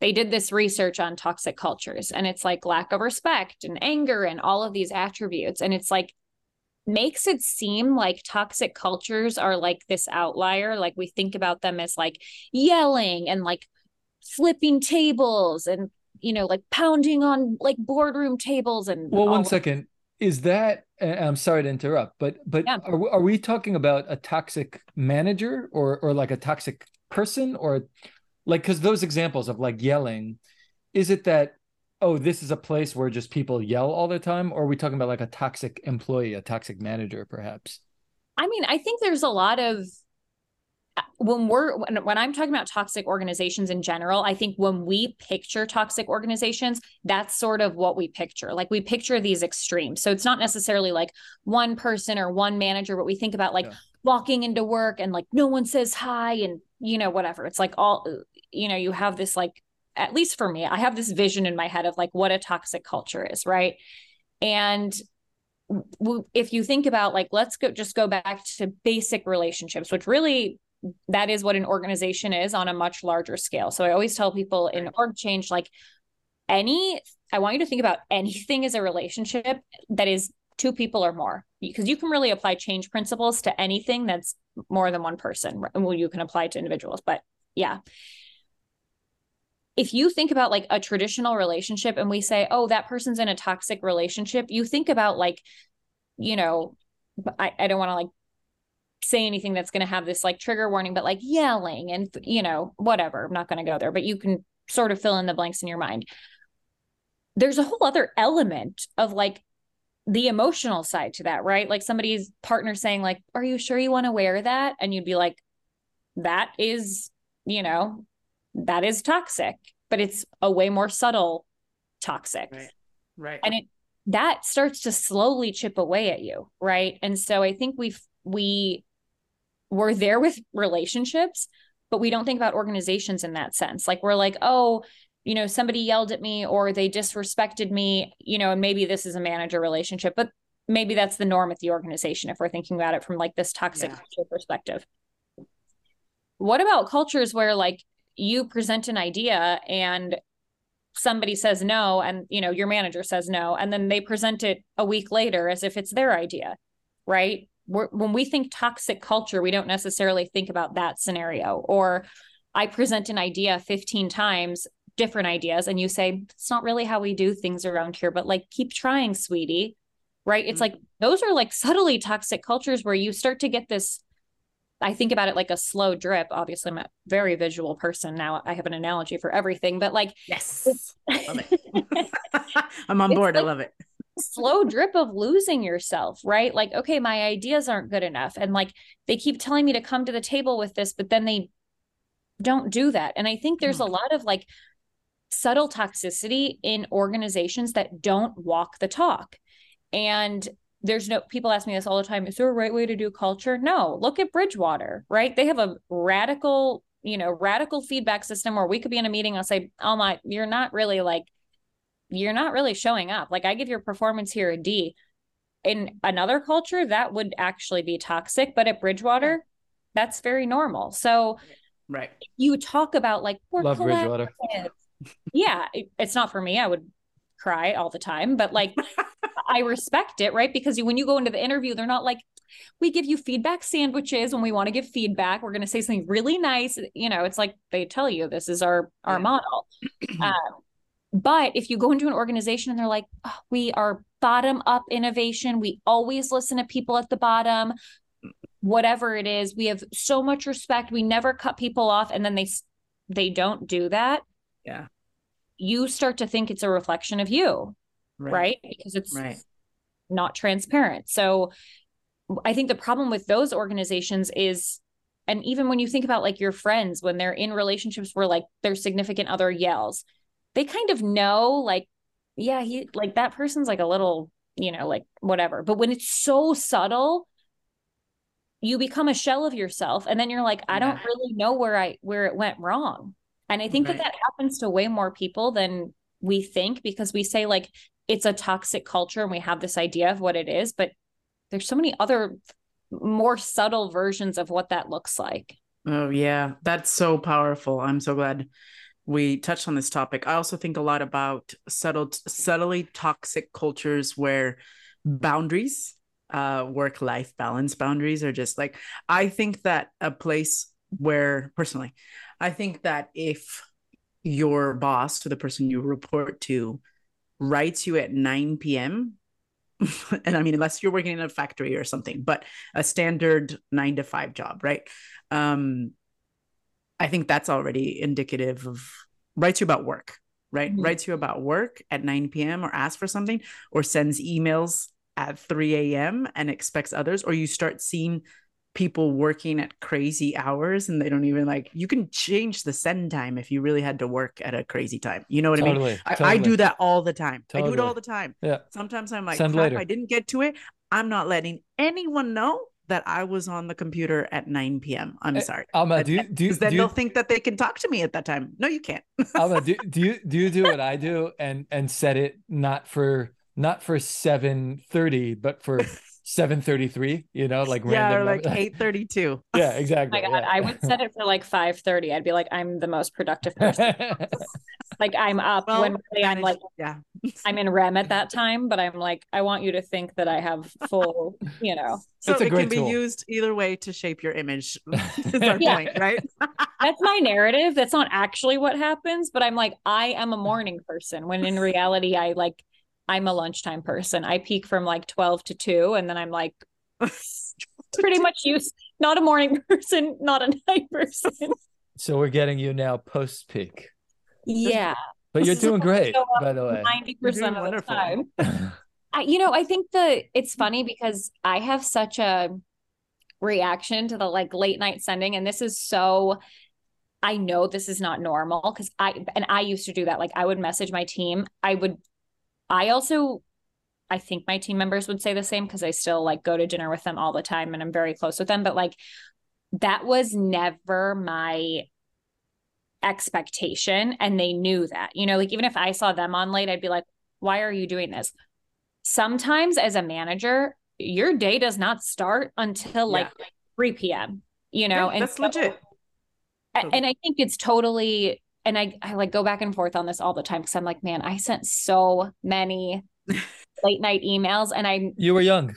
They did this research on toxic cultures, and it's like lack of respect and anger and all of these attributes. And it's like makes it seem like toxic cultures are like this outlier. Like we think about them as like yelling and like flipping tables and you know, like pounding on like boardroom tables and. Well, one second. Is that? I'm sorry to interrupt, but but yeah. are are we talking about a toxic manager or or like a toxic person or like because those examples of like yelling, is it that oh this is a place where just people yell all the time, or are we talking about like a toxic employee, a toxic manager, perhaps? I mean, I think there's a lot of uh, when we're when, when i'm talking about toxic organizations in general i think when we picture toxic organizations that's sort of what we picture like we picture these extremes so it's not necessarily like one person or one manager but we think about like yeah. walking into work and like no one says hi and you know whatever it's like all you know you have this like at least for me i have this vision in my head of like what a toxic culture is right and if you think about like let's go just go back to basic relationships which really that is what an organization is on a much larger scale. So I always tell people in org change, like any, I want you to think about anything as a relationship that is two people or more, because you can really apply change principles to anything that's more than one person. Well, you can apply to individuals, but yeah. If you think about like a traditional relationship and we say, oh, that person's in a toxic relationship, you think about like, you know, I, I don't want to like say anything that's going to have this like trigger warning, but like yelling and, you know, whatever. I'm not going to go there, but you can sort of fill in the blanks in your mind. There's a whole other element of like the emotional side to that, right? Like somebody's partner saying, like, are you sure you want to wear that? And you'd be like, that is, you know, that is toxic, but it's a way more subtle toxic. Right. Right. And it that starts to slowly chip away at you, right? And so I think we've we we're there with relationships, but we don't think about organizations in that sense. Like we're like, oh, you know, somebody yelled at me or they disrespected me, you know, and maybe this is a manager relationship, but maybe that's the norm at the organization if we're thinking about it from like this toxic yeah. perspective. What about cultures where like you present an idea and somebody says no and you know your manager says no and then they present it a week later as if it's their idea, right? we're, when we think toxic culture, we don't necessarily think about that scenario. Or I present an idea 15 times, different ideas, and you say, it's not really how we do things around here, but like, keep trying, sweetie. Right. It's mm-hmm. like those are like subtly toxic cultures where you start to get this. I think about it like a slow drip. Obviously, I'm a very visual person now. I have an analogy for everything, but like, yes. I'm on board. Like, I love it slow drip of losing yourself, right? Like, okay, my ideas aren't good enough. And like they keep telling me to come to the table with this, but then they don't do that. And I think there's a mm. lot of like subtle toxicity in organizations that don't walk the talk. And there's no people ask me this all the time is there a right way to do culture? No look at bridgewater right? They have a radical you know radical feedback system where we could be in a meeting i'll say oh my you're not really like you're not really showing up. Like i give your performance here a d. In another culture that would actually be toxic but at bridgewater that's very normal. So right. you talk about like love bridgewater. yeah it, it's not for me. I would cry all the time but like I respect it, right? Because when you go into the interview, they're not like, we give you feedback sandwiches when we want to give feedback. We're going to say something really nice. You know, it's like they tell you this is our our model. um, but if you go into an organization and they're like, oh, we are bottom up innovation, we always listen to people at the bottom, whatever it is, we have so much respect. We never cut people off, and then they they don't do that. Yeah, you start to think it's a reflection of you right, right? because it's right. not transparent so i think the problem with those organizations is and even when you think about like your friends when they're in relationships where like their significant other yells they kind of know like yeah he like that person's like a little you know like whatever but when it's so subtle you become a shell of yourself and then you're like i don't really know where i where it went wrong and i think right. that that happens to way more people than we think because we say like it's a toxic culture and we have this idea of what it is but there's so many other more subtle versions of what that looks like. Oh yeah. That's so powerful. I'm so glad we touched on this topic. I also think a lot about subtle subtly toxic cultures where boundaries uh work life balance boundaries are just like i think that a place where personally i think that if your boss to the person you report to writes you at 9 p.m. and I mean, unless you're working in a factory or something, but a standard nine to five job, right? Um, I think that's already indicative of writes you about work, right? Mm-hmm. Writes you about work at 9 p.m. or asks for something or sends emails at 3 a.m. and expects others, or you start seeing people working at crazy hours and they don't even like you can change the send time if you really had to work at a crazy time you know what totally, i mean totally. I, I, do that all the time totally. i do it all the time yeah sometimes i'm like i didn't get to it i'm not letting anyone know that I was on the computer at 9 p.m. I'm eh, sorry. Alma, do you, do you, then do they'll think that they can talk to me at that time. No, you can't. Alma, do, do you do you do what I do and and set it not for not for 7:30 but for 7:33, you know, like yeah, or like 8:32. yeah, exactly. Oh my God, yeah. I would set it for like 5:30. I'd be like, I'm the most productive person. like I'm up well, when really I'm like, yeah, I'm in REM at that time, but I'm like, I want you to think that I have full, you know. So it can be tool. used either way to shape your image. is our yeah. point, right? That's my narrative. That's not actually what happens, but I'm like, I am a morning person when in reality, I like I'm a lunchtime person. I peak from like 12 to 2 and then I'm like pretty much used not a morning person, not a night person. So we're getting you now post peak. Yeah. But you're doing great, by the way. 90% of wonderful. the time. I, you know, I think the it's mm-hmm. funny because I have such a reaction to the like late night sending and this is so I know this is not normal because I and I used to do that. Like I would message my team. I would I also I think my team members would say the same because I still like go to dinner with them all the time and I'm very close with them. But like that was never my expectation. And they knew that, you know, like even if I saw them on late, I'd be like, why are you doing this? Sometimes as a manager, your day does not start until like yeah. 3 p.m. You know, yeah, and that's so, legit. And I think it's totally and I, I like go back and forth on this all the time because I'm like, man, I sent so many late night emails and I you were young.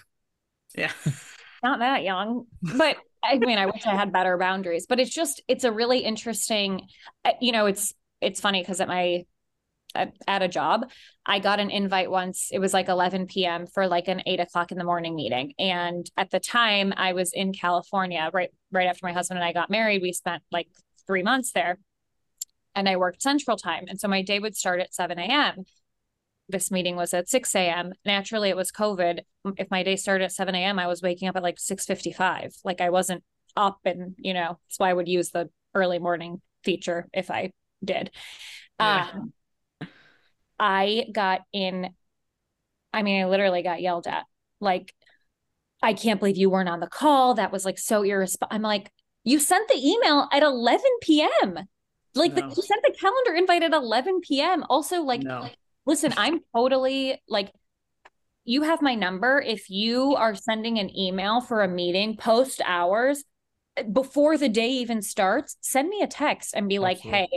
Yeah. Not that young. But I mean, I wish I had better boundaries. But it's just it's a really interesting, uh, you know, it's it's funny because at my at, at a job, I got an invite once. It was like 11 p.m. for like an eight o'clock in the morning meeting. And at the time, I was in California. Right, right after my husband and I got married, we spent like three months there and I worked central time. And so my day would start at 7 a.m. This meeting was at 6 a.m. Naturally, it was COVID. If my day started at 7 a.m., I was waking up at like 6:55. Like I wasn't up, and you know, that's why I would use the early morning feature if I did. Yeah. Um, I got in. I mean, I literally got yelled at. Like I can't believe you weren't on the call. That was like so irresponsible. I'm like, you sent the email at 11 p.m. Like no. the, you sent the calendar invite at 11 p.m. Also, like, no. listen, I'm totally like, you have my number. If you are sending an email for a meeting post hours eh, before the day even starts, send me a text and be like, hey,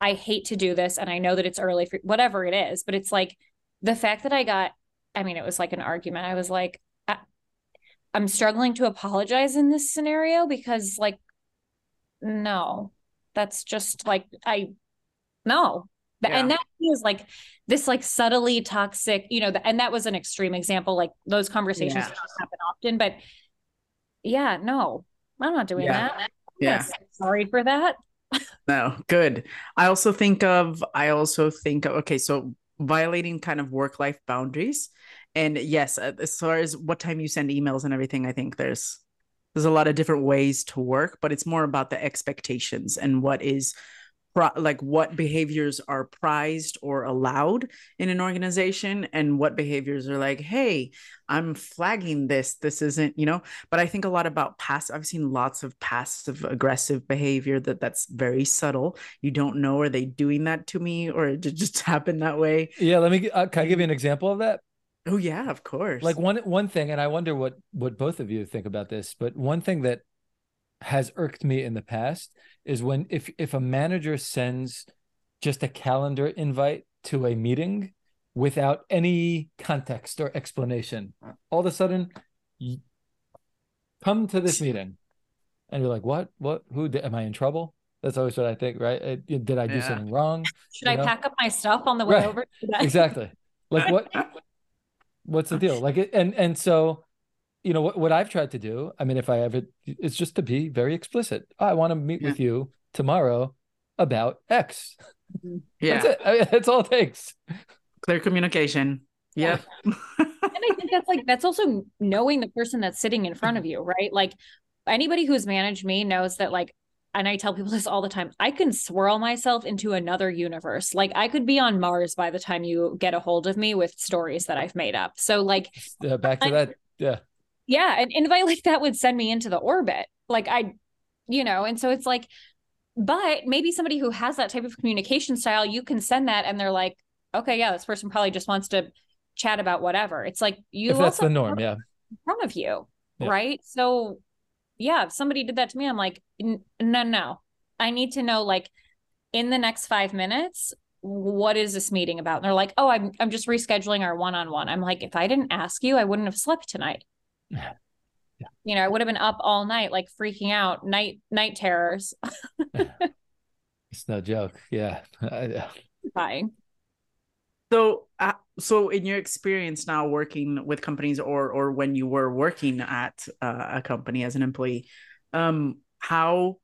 I hate to do this. And I know that it's early for whatever it is, but it's like the fact that I got, I mean, it was like an argument. I was like, I, I'm struggling to apologize in this scenario because, like, no, that's just like, I, no. Yeah. And that is like this, like subtly toxic, you know, and that was an extreme example. Like those conversations yeah. happen often, but yeah, no, I'm not doing yeah. that. Yeah. Sorry for that. no, good. I also think of, I also think of, okay, so violating kind of work life boundaries. And yes, uh, as far as what time you send emails and everything, I think there's there's a lot of different ways to work, but it's more about the expectations and what is like what behaviors are prized or allowed in an organization and what behaviors are like hey i'm flagging this. This isn't you know? But i think a lot about past i've seen lots of passive aggressive behavior that that's very subtle. You don't know are they doing that to me or it just happened that way? Yeah let me uh, can i give you an example of that oh yeah of course. Like one one thing and i wonder what what both of you think about this but one thing that has irked me in the past is when if if a manager sends just a calendar invite to a meeting without any context or explanation uh. all of a sudden you come to this meeting and you're like what? What? Who did, am i in trouble? That's always what i think right? Did i do yeah. something wrong? Should you i know? pack up my stuff on the way right. over? Exactly. Like what what's the deal like and and so you know what, what I've tried to do. I mean, if I ever, it's just to be very explicit. I want to meet yeah. with you tomorrow about X. Mm-hmm. Yeah, that's it. I mean, that's all it takes. Clear communication. Yep. Yeah. and I think that's like that's also knowing the person that's sitting in front of you, right? Like anybody who's managed me knows that like and I tell people this all the time. I can swirl myself into another universe. Like I could be on Mars by the time you get a hold of me with stories that I've made up. So like uh, back to I, that. Yeah yeah an invite like that would send me into the orbit like i you know and so it's like but maybe somebody who has that type of communication style you can send that and they're like okay yeah this person probably just wants to chat about whatever it's like you if that's the norm yeah in front of you yeah. right so yeah if somebody did that to me i'm like no no i need to know like in the next five minutes what is this meeting about and they're like oh i'm, I'm just rescheduling our one-on-one i'm like if i didn't ask you i wouldn't have slept tonight yeah. You know, I would have been up all night, like freaking out, night night terrors. it's no joke. Yeah. Uh, Fine. So, uh, so in your experience now working with companies, or or when you were working at uh, a company as an employee, um, how,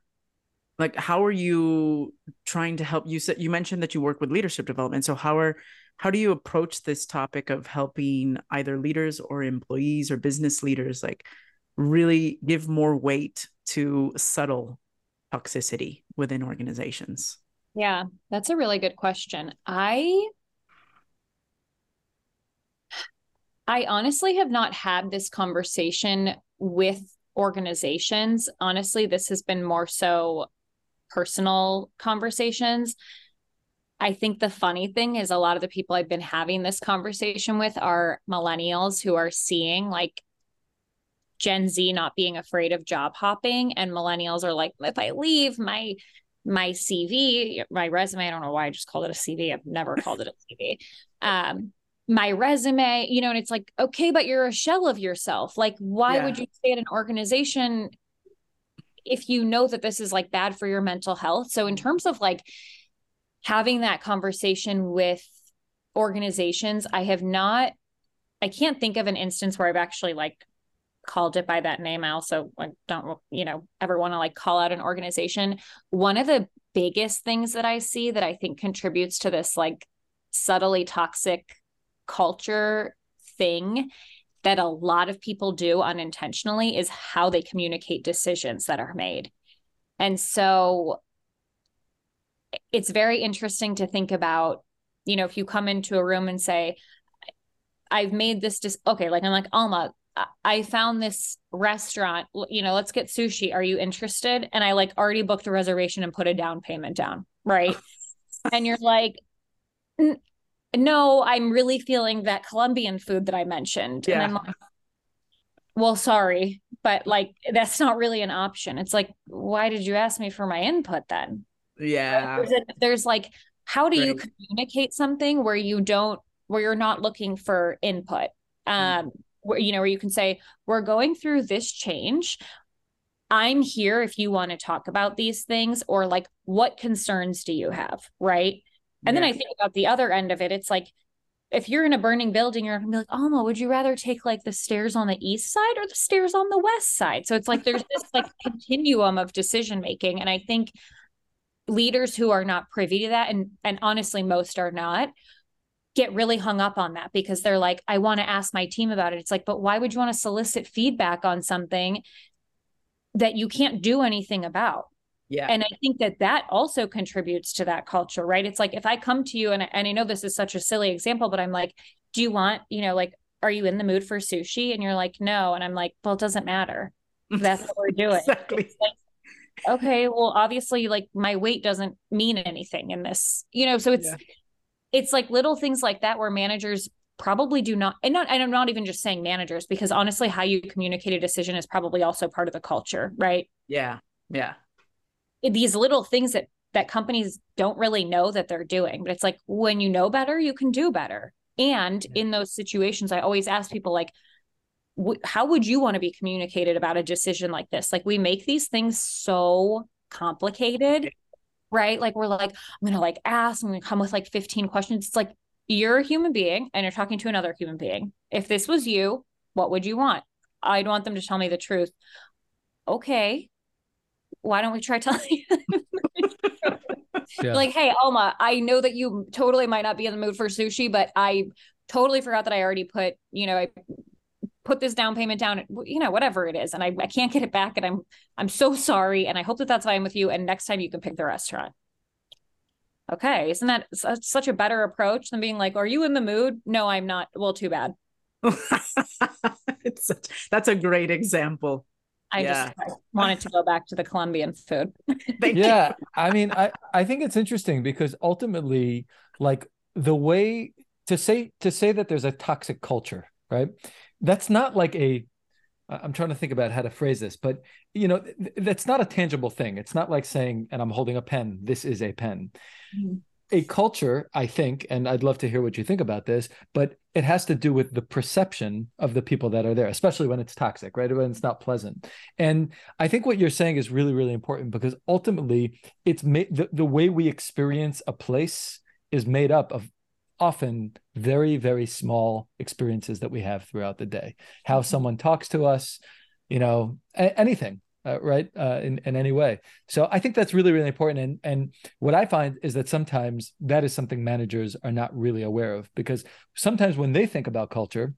like, how are you trying to help? You said you mentioned that you work with leadership development. So, how are how do you approach this topic of helping either leaders or employees or business leaders like really give more weight to subtle toxicity within organizations yeah that's a really good question i i honestly have not had this conversation with organizations honestly this has been more so personal conversations I think the funny thing is a lot of the people I've been having this conversation with are millennials who are seeing like Gen Z not being afraid of job hopping and millennials are like if I leave my my CV, my resume, I don't know why I just called it a CV. I've never called it a CV. Um my resume, you know, and it's like, okay, but you're a shell of yourself. Like, why yeah. would you stay at an organization if you know that this is like bad for your mental health? So, in terms of like having that conversation with organizations, I have not, I can't think of an instance where I've actually like called it by that name. I also don't, you know, ever want to like call out an organization. One of the biggest things that I see that I think contributes to this like subtly toxic culture thing that a lot of people do unintentionally is how they communicate decisions that are made. And so it's very interesting to think about, you know, if you come into a room and say, I've made this dis- okay, like I'm like, Alma, I found this restaurant, you know, let's get sushi. Are you interested? And I like already booked a reservation and put a down payment down. Right. and you're like, no, I'm really feeling that Colombian food that I mentioned. Yeah. And I'm like, well, sorry, but like that's not really an option. It's like, why did you ask me for my input then? Yeah. There's, a, there's like, how do right. you communicate something where you don't, where you're not looking for input? Um, where you know where you can say we're going through this change i'm here if you want to talk about these things or like what concerns do you have right and yeah. then i think about the other end of it it's like if you're in a burning building you're gonna be like alma would you rather take like the stairs on the east side or the stairs on the west side so it's like there's this like continuum of decision making and i think leaders who are not privy to that and and honestly most are not get really hung up on that because they're like, I want to ask my team about it. It's like, but why would you want to solicit feedback on something that you can't do anything about? Yeah. And I think that that also contributes to that culture, right? It's like if I come to you and, and I know this is such a silly example, but I'm like, do you want, you know, like, are you in the mood for sushi? And you're like, no. And I'm like, well, it doesn't matter. That's what we're doing. exactly. Like, okay, well, obviously, like my weight doesn't mean anything in this, you know, so it's, yeah it's like little things like that where managers probably do not and not and I'm not even just saying managers because honestly how you communicate a decision is probably also part of the culture, right? Yeah. Yeah. These little things that that companies don't really know that they're doing, but it's like when you know better, you can do better. And in those situations I always ask people like how would you want to be communicated about a decision like this? Like we make these things so complicated right? Like we're like, I'm gonna like ask, I'm gonna come with like 15 questions. It's like you're a human being and you're talking to another human being. If this was you, what would you want? I'd want them to tell me the truth. Okay. Why don't we try telling you? yeah. Like, hey, Alma, I know that you totally might not be in the mood for sushi, but I totally forgot that I already put, you know, I put this down payment down you know whatever it is and I, I can't get it back and i'm i'm so sorry and i hope that that's fine with you and next time you can pick the restaurant. Okay isn't that such a better approach than being like are you in the mood? No i'm not. Well too bad. It's such, that's a great example I yeah. just I wanted to go back to the Colombian food. yeah, I mean, I I think it's interesting because ultimately, like the way to say to say that there's a toxic culture, right? that's not like a I'm trying to think about how to phrase this, but you know, th- that's not a tangible thing. It's not like saying, and I'm holding a pen, this is a pen. Mm-hmm. A culture, I think, and I'd love to hear what you think about this, but it has to do with the perception of the people that are there, especially when it's toxic, right? When it's not pleasant. And I think what you're saying is really, really important because ultimately it's made the, the way we experience a place is made up of often very very small experiences that we have throughout the day how mm-hmm. someone talks to us you know a- anything uh, right uh, in, in any way. So i think that's really really important. And and what i find is that sometimes that is something managers are not really aware of because sometimes when they think about culture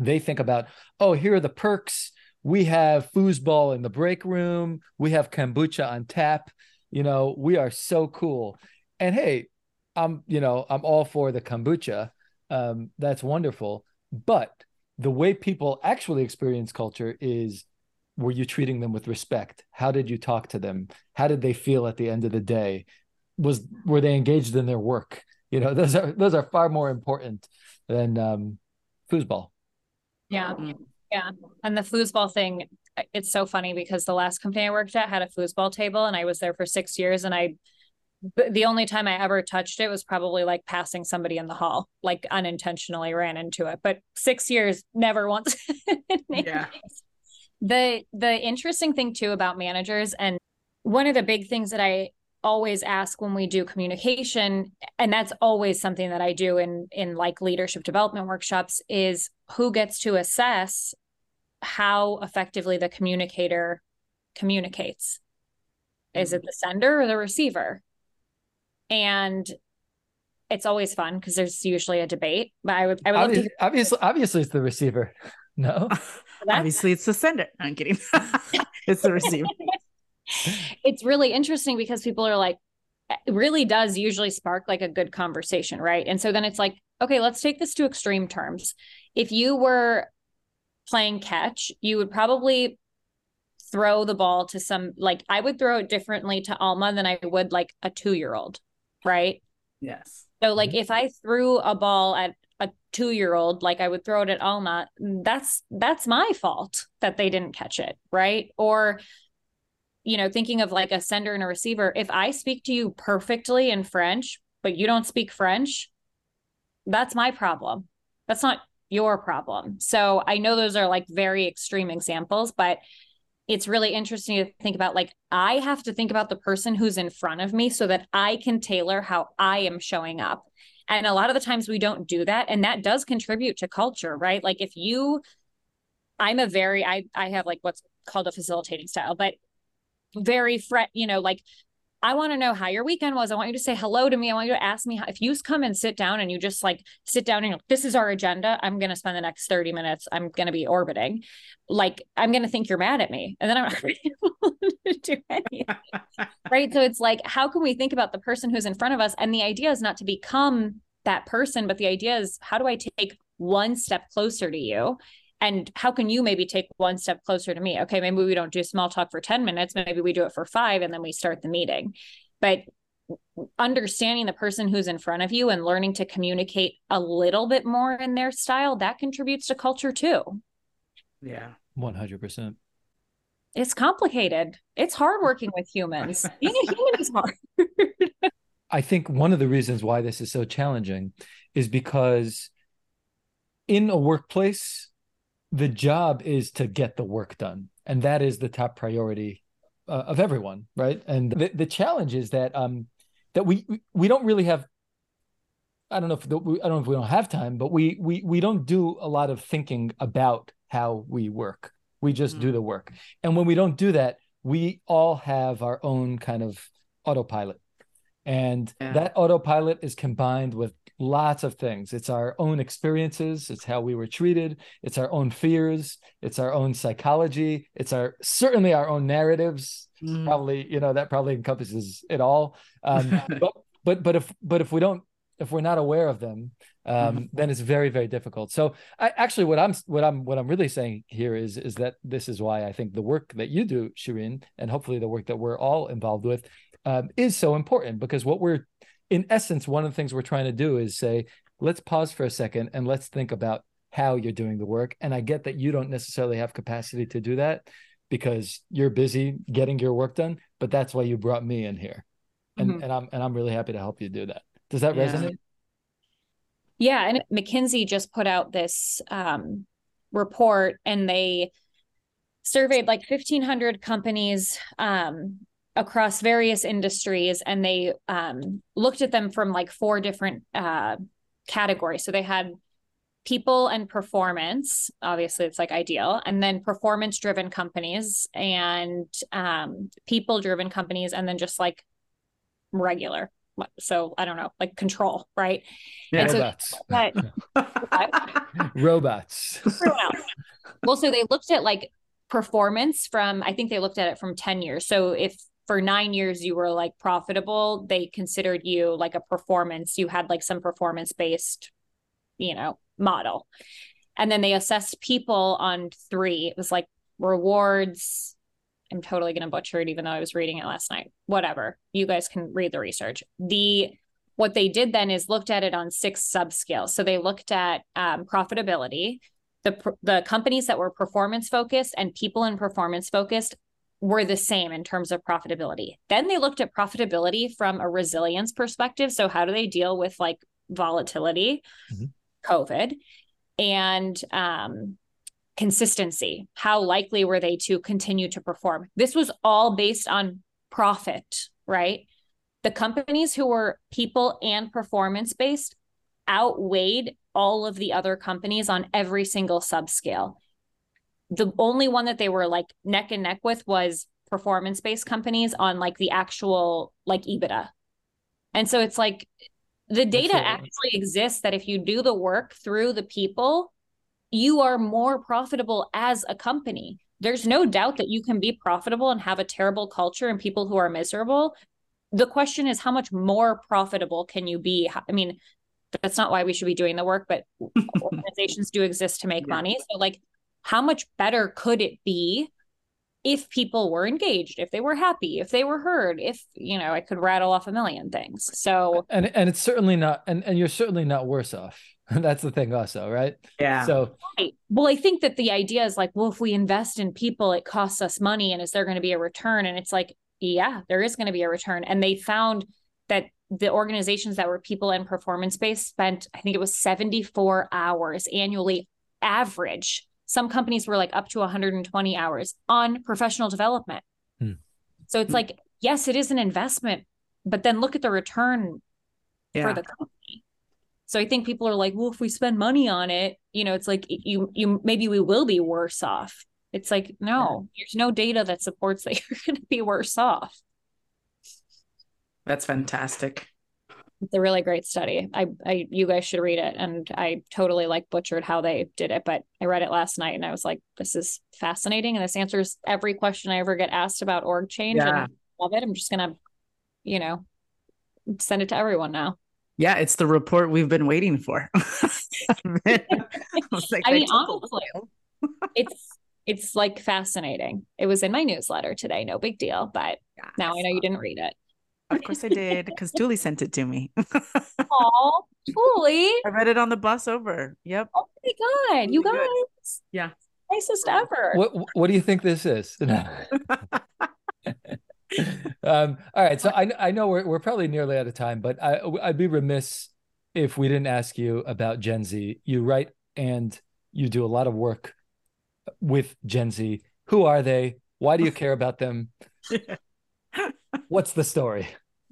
they think about oh here are the perks. We have foosball in the break room. We have kombucha on tap. You know we are so cool. And hey I'm, you know, I'm all for the kombucha. Um, that's wonderful. But the way people actually experience culture is were you treating them with respect? How did you talk to them? How did they feel at the end of the day? Was were they engaged in their work? You know, those are those are far more important than um foosball. Yeah. Yeah. And the foosball thing, it's so funny because the last company I worked at had a foosball table and I was there for six years and i the only time I ever touched it was probably like passing somebody in the hall, like unintentionally ran into it. But six years, never once. yeah. The the interesting thing too about managers, and one of the big things that I always ask when we do communication, and that's always something that I do in in like leadership development workshops, is who gets to assess how effectively the communicator communicates. Is it mm-hmm. the sender or the receiver? and it's always fun because there's usually a debate. But I would, I would obviously, obviously, obviously, it's the receiver. No, obviously, it's the sender. I'm kidding. it's the receiver. it's really interesting because people are like, it really does usually spark like a good conversation, right? And so then it's like, okay, let's take this to extreme terms. If you were playing catch, you would probably throw the ball to some like I would throw it differently to Alma than I would like a 2-year-old, right? Yes. So like mm-hmm. if I threw a ball at a 2-year-old like I would throw it at Alma, that's that's my fault that they didn't catch it, right? Or you know, thinking of like a sender and a receiver, if I speak to you perfectly in French, but you don't speak French, that's my problem. That's not your problem. So I know those are like very extreme examples, but it's really interesting to think about like I have to think about the person who's in front of me so that I can tailor how I am showing up. And a lot of the times we don't do that and that does contribute to culture, right? Like if you I'm a very I I have like what's called a facilitating style, but very fret, you know, like I want to know how your weekend was. I want you to say hello to me. I want you to ask me how, if you come and sit down and you just like sit down and like, this is our agenda. I'm going to spend the next 30 minutes. I'm going to be orbiting. Like, I'm going to think you're mad at me. And then I'm not able to do anything. right. So it's like, how can we think about the person who's in front of us? And the idea is not to become that person, but the idea is how do I take one step closer to you and how can you maybe take one step closer to me? Okay maybe we don't do small talk for 10 minutes maybe we do it for five and then we start the meeting. But understanding the person who's in front of you and learning to communicate a little bit more in their style that contributes to culture too. Yeah. 100% it's complicated. It's hard working with humans. Being a human is hard. I think one of the reasons why this is so challenging is because in a workplace the job is to get the work done. And that is the top priority uh, of everyone right? And the, the challenge is that um that we we don't really have i don't know if the, i don't know if we don't have time but we we we don't do a lot of thinking about how we work. We just mm-hmm. do the work. And when we don't do that we all have our own kind of autopilot. And yeah. that autopilot is combined with lots of things. It's our own experiences, it's how we were treated, it's our own fears, it's our own psychology, it's our certainly our own narratives. Mm. Probably, you know, that probably encompasses it all. Um, but but but if but if we don't if we're not aware of them, um, mm-hmm. then it's very very difficult. So I actually what I'm what I'm what I'm really saying here is is that this is why I think the work that you do, Shereen, and hopefully the work that we're all involved with, um, is so important because what we're in essence, one of the things we're trying to do is say, let's pause for a second and let's think about how you're doing the work. And I get that you don't necessarily have capacity to do that because you're busy getting your work done, but that's why you brought me in here. And mm-hmm. and I'm and I'm really happy to help you do that. Does that yeah. resonate? Yeah, and McKinsey just put out this um, report, and they surveyed like 1,500 companies um, across various industries and they um, looked at them from like four different uh, categories. So they had people and performance. Obviously, it's like ideal, and then performance driven companies and um, people driven companies, and then just like regular. So I don't know, like control, right? Yeah, and robots. So that, robots. well, so they looked at like performance from I think they looked at it from 10 years. So if for nine years you were like profitable. They considered you like a performance. You had like some performance based you know model. And then they assessed people on three. It was like rewards. I'm totally going to butcher it even though i was reading it last night. Whatever. You guys can read the research. The what they did then is looked at it on six subscales. So they looked at um, profitability the, the companies that were performance focused and people in performance focused were the same in terms of profitability. Then they looked at profitability from a resilience perspective. So, how do they deal with like volatility, mm-hmm. COVID, and um, consistency? How likely were they to continue to perform? This was all based on profit, right? The companies who were people and performance based outweighed all of the other companies on every single subscale the only one that they were like neck and neck with was performance based companies on like the actual like EBITDA. And so it's like the data Absolutely. actually exists that if you do the work through the people, you are more profitable as a company. There's no doubt that you can be profitable and have a terrible culture and people who are miserable. The question is, how much more profitable can you be? I mean, that's not why we should be doing the work, but organizations do exist to make yeah. money. So, like, how much better could it be if people were engaged, if they were happy, if they were heard, if you know, I could rattle off a million things. So and and it's certainly not and and you're certainly not worse off. That's the thing also, right? Yeah. So right. well, I think that the idea is like, well, if we invest in people, it costs us money and is there going to be a return? And it's like, yeah, there is going to be a return. And they found that the organizations that were people and performance based spent, I think it was 74 hours annually average some companies were like up to 120 hours on professional development. Hmm. So it's hmm. like, yes, it is an investment, but then look at the return yeah. for the company. So I think people are like, well, if we spend money on it, you know, it's like you you maybe we will be worse off. It's like, no, yeah. there's no data that supports that you're going to be worse off. That's fantastic it's a really great study. I, I, you guys should read it. And I totally like butchered how they did it, but I read it last night and I was like, this is fascinating. And this answers every question I ever get asked about org change. Yeah. And I love it. I'm just going to, you know, send it to everyone now. Yeah, it's the report we've been waiting for. I, like, I mean, honestly, it's it's like fascinating. It was in my newsletter today, no big deal, but yes. now I know you didn't read it. Of course I did, because Julie sent it to me. Oh, Julie. I read it on the bus over. Yep. Oh my god, you guys. Good. Yeah. Nicest ever. What what do you think this is? um, all right. So I I know we're we're probably nearly out of time, but I I'd be remiss if we didn't ask you about Gen Z. You write and you do a lot of work with Gen Z. Who are they? Why do you care about them? What's the story?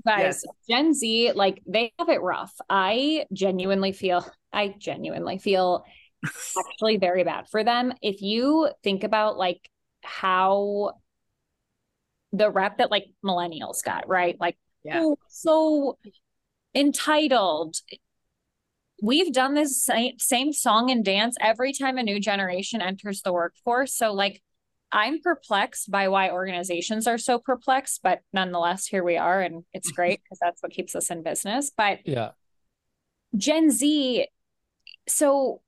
Guys, Gen Z, like they have it rough. I genuinely feel, I genuinely feel actually very bad for them. If you think about like how the rep that like millennials got, right? Like, yeah. oh, so entitled. We've done this same, same song and dance every time a new generation enters the workforce. So, like, I'm perplexed by why organizations are so perplexed, but nonetheless, here we are, and it's great because that's what keeps us in business. But yeah, Gen Z, so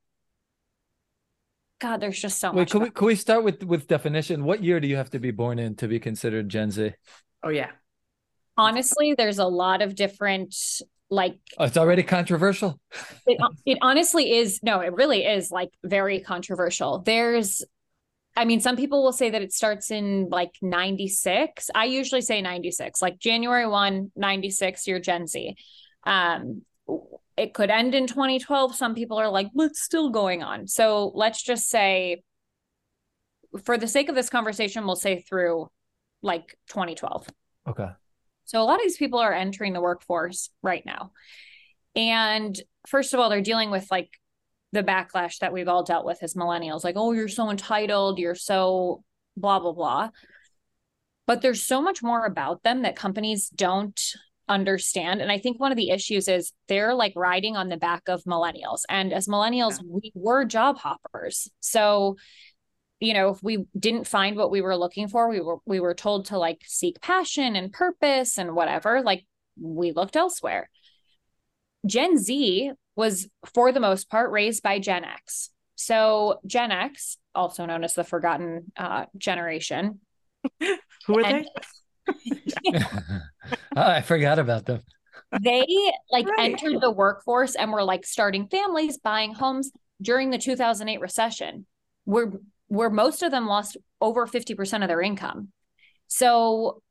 God, there's just so Wait, much. Can we, can we start with with definition? What year do you have to be born in to be considered Gen Z? Oh yeah. Honestly, there's a lot of different like oh, it's already controversial it, it honestly is no it really is like very controversial there's I mean, some people will say that it starts in like 96. I usually say 96, like January 1, 96, you're Gen Z. Um, it could end in 2012. Some people are like, but it's still going on. So let's just say, for the sake of this conversation, we'll say through like 2012. Okay. So a lot of these people are entering the workforce right now. And first of all, they're dealing with like the backlash that we've all dealt with as millennials like oh you're so entitled you're so blah blah blah. But there's so much more about them that companies don't understand. And i think one of the issues is they're like riding on the back of millennials. And as millennials yeah. we were job hoppers. So you know if we didn't find what we were looking for we were we were told to like seek passion and purpose and whatever like we looked elsewhere. Gen z was for the most part raised by Gen X. So Gen X, also known as the forgotten uh, generation. Who are and, they? oh, I forgot about them. They like right. entered the workforce and were like starting families, buying homes during the 2008 recession, where where most of them lost over 50% of their income. So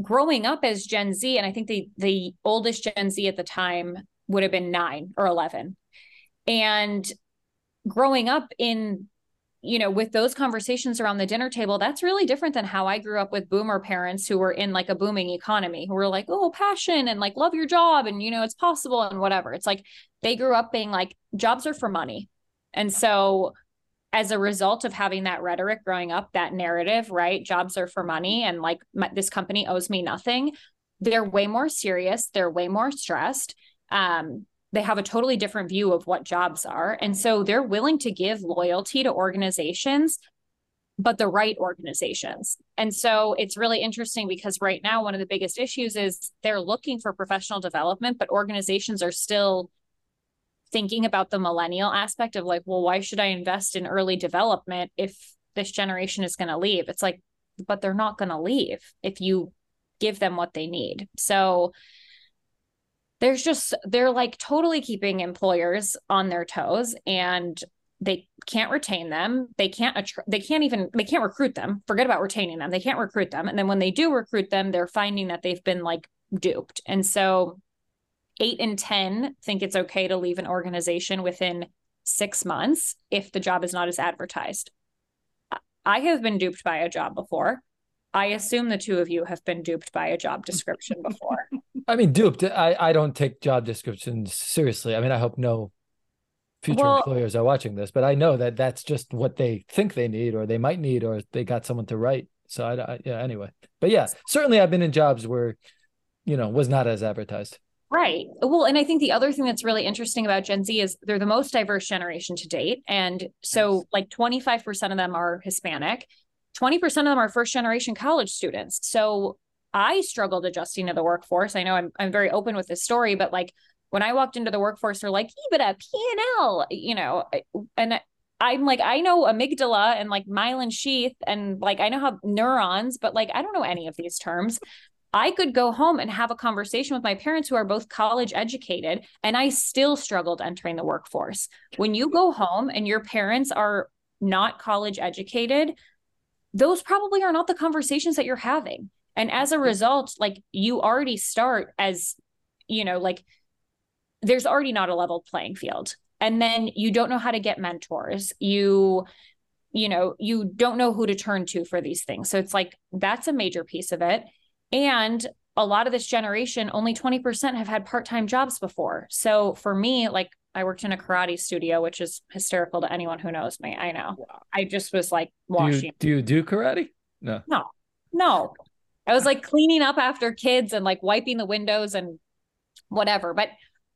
growing up as Gen Z, and I think the the oldest Gen Z at the time would have been nine or 11. And growing up in, you know, with those conversations around the dinner table, that's really different than how I grew up with boomer parents who were in like a booming economy, who were like, oh, passion and like love your job and, you know, it's possible and whatever. It's like they grew up being like, jobs are for money. And so, as a result of having that rhetoric growing up, that narrative, right? Jobs are for money and like my, this company owes me nothing. They're way more serious. They're way more stressed um, they have a totally different view of what jobs are. And so they're willing to give loyalty to organizations, but the right organizations. And so it's really interesting because right now, one of the biggest issues is they're looking for professional development, but organizations are still thinking about the millennial aspect of like, well, why should I invest in early development if this generation is going to leave? It's like, but they're not going to leave if you give them what they need. So there's just, they're like totally keeping employers on their toes and they can't retain them. They can't, attr- they can't even, they can't recruit them. Forget about retaining them. They can't recruit them. And then when they do recruit them, they're finding that they've been like duped. And so eight in 10 think it's okay to leave an organization within six months if the job is not as advertised. I have been duped by a job before. I assume the two of you have been duped by a job description before. I mean, duped. I, I don't take job descriptions seriously. I mean, I hope no future well, employers are watching this, but I know that that's just what they think they need, or they might need, or they got someone to write. So I, I yeah. Anyway, but yeah, certainly I've been in jobs where, you know, was not as advertised. Right. Well, and I think the other thing that's really interesting about Gen Z is they're the most diverse generation to date. And so, like, 25% of them are Hispanic, 20% of them are first generation college students. So, I struggled adjusting to the workforce. I know I'm, I'm very open with this story, but like, when I walked into the workforce, they're like, EBITDA, P&L, you know, and I'm like, I know amygdala and like myelin sheath and like I know how neurons, but like I don't know any of these terms. I could go home and have a conversation with my parents who are both college educated, and I still struggled entering the workforce. When you go home and your parents are not college educated, those probably are not the conversations that you're having. And as a result, like you already start as, you know, like there's already not a level playing field. And then you don't know how to get mentors. You, you know, you don't know who to turn to for these things. So it's like that's a major piece of it. And a lot of this generation, only 20% have had part time jobs before. So for me, like I worked in a karate studio, which is hysterical to anyone who knows me. I know. I just was like washing. Do you, do you do karate? No. No. No. I was like cleaning up after kids and like wiping the windows and whatever. But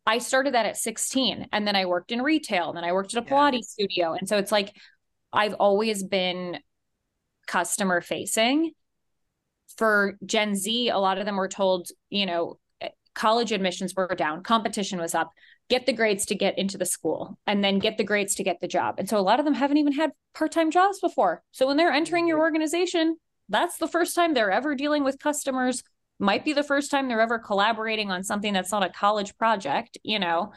I started that at 16 and then I worked in retail and then I worked at a Pilates yeah. studio. And so it's like I've always been customer facing for Gen Z, a lot of them were told, you know, eh, college admissions were down, competition was up, get the grades to get into the school, and then get the grades to get the job. And so a lot of them haven't even had part time jobs before. So when they're entering your organization, that's the first time they're ever dealing with customers, might be the first time they're ever collaborating on something that's not a college project, you know?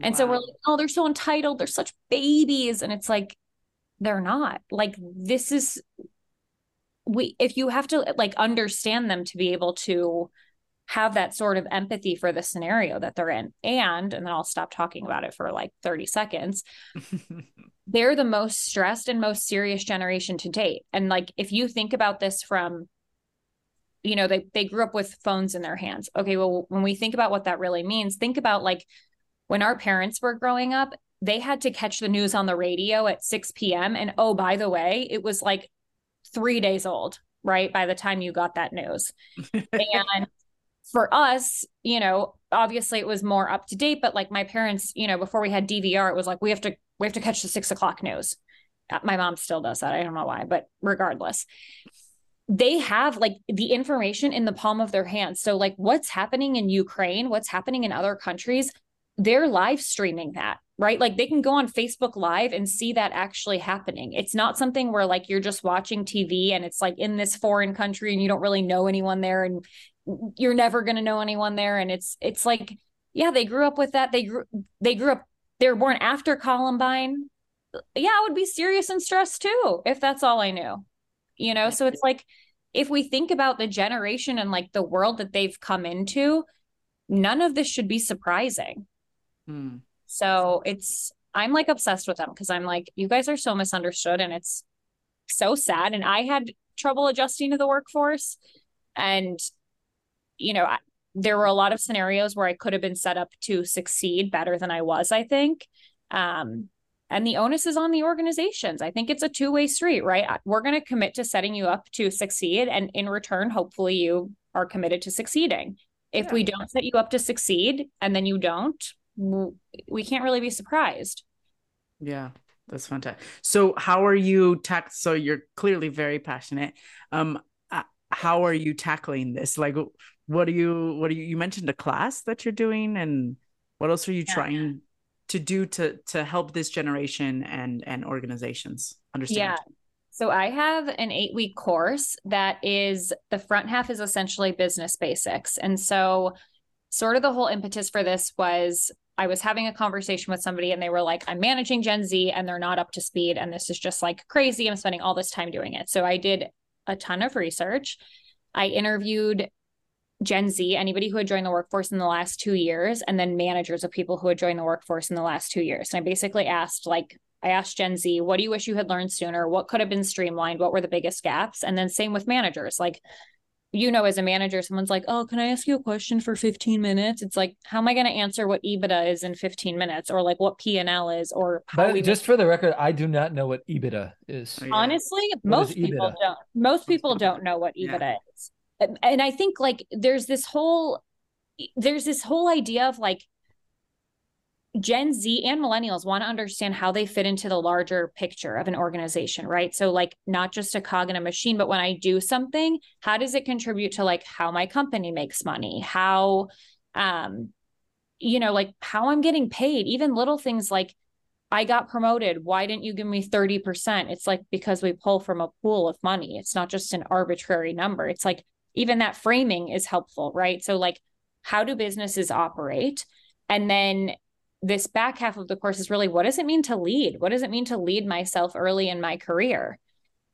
And wow. so we're like, oh, they're so entitled. They're such babies. And it's like, they're not. Like, this is we if you have to like understand them to be able to have that sort of empathy for the scenario that they're in and and then I'll stop talking about it for like 30 seconds they're the most stressed and most serious generation to date and like if you think about this from you know they they grew up with phones in their hands okay well when we think about what that really means think about like when our parents were growing up they had to catch the news on the radio at 6 p.m. and oh by the way it was like three days old, right? By the time you got that news. and for us, you know, obviously it was more up to date, but like my parents, you know, before we had DVR, it was like we have to we have to catch the six o'clock news. Uh, my mom still does that. I don't know why, but regardless, they have like the information in the palm of their hands. So like what's happening in Ukraine, what's happening in other countries, they're live streaming that right? Like they can go on Facebook Live and see that actually happening. It's not something where like you're just watching TV and it's like in this foreign country and you don't really know anyone there and you're never going to know anyone there and it's it's like yeah, they grew up with that. They grew they grew up they were born after Columbine. Yeah, I would be serious and stressed too if that's all I knew. You know, so it's like if we think about the generation and like the world that they've come into, none of this should be surprising. Hmm. So it's I'm like obsessed with them because I'm like, you guys are so misunderstood and it's so sad. And I had trouble adjusting to the workforce. And, you know, I, there were a lot of scenarios where I could have been set up to succeed better than I was, I think. Um, and the onus is on the organizations. I think it's a two way street, right? We're going to commit to setting you up to succeed. And in return, hopefully you are committed to succeeding. If yeah. we don't set you up to succeed and then you don't, we can't really be surprised. Yeah, that's fantastic. So, how are you tack? So, you're clearly very passionate. Um, uh, how are you tackling this? Like, what are you? What are you? You mentioned a class that you're doing, and what else are you yeah. trying to do to to help this generation and and organizations understand yeah so i have an eight week course that is the front half is essentially business basics and so sort of the whole impetus for this was I was having a conversation with somebody and they were like, I'm managing Gen Z and they're not up to speed. And this is just like crazy. I'm spending all this time doing it. So I did a ton of research. I interviewed Gen Z, anybody who had joined the workforce in the last two years, and then managers of people who had joined the workforce in the last two years. And I basically asked, like, I asked Gen Z, what do you wish you had learned sooner? What could have been streamlined? What were the biggest gaps? And then same with managers. Like, you know, as a manager, someone's like, Oh, can I ask you a question for 15 minutes? It's like, how am I going to answer what EBITDA is in 15 minutes or like what P and L is or how but just make- for the record, I do not know what EBITDA is. Oh, Honestly, what most people don't. Most people don't know what EBITDA yeah. is. And I think like there's this whole there's this whole idea of like Gen Z and millennials want to understand how they fit into the larger picture of an organization, right? So, like, not just a cog in a machine, but when I do something, how does it contribute to like how my company makes money? How, um, you know, like how I'm getting paid, even little things like I got promoted. Why didn't you give me 30%? It's like because we pull from a pool of money. It's not just an arbitrary number. It's like even that framing is helpful, right? So, like, how do businesses operate? And then this back half of the course is really what does it mean to lead? What does it mean to lead myself early in my career?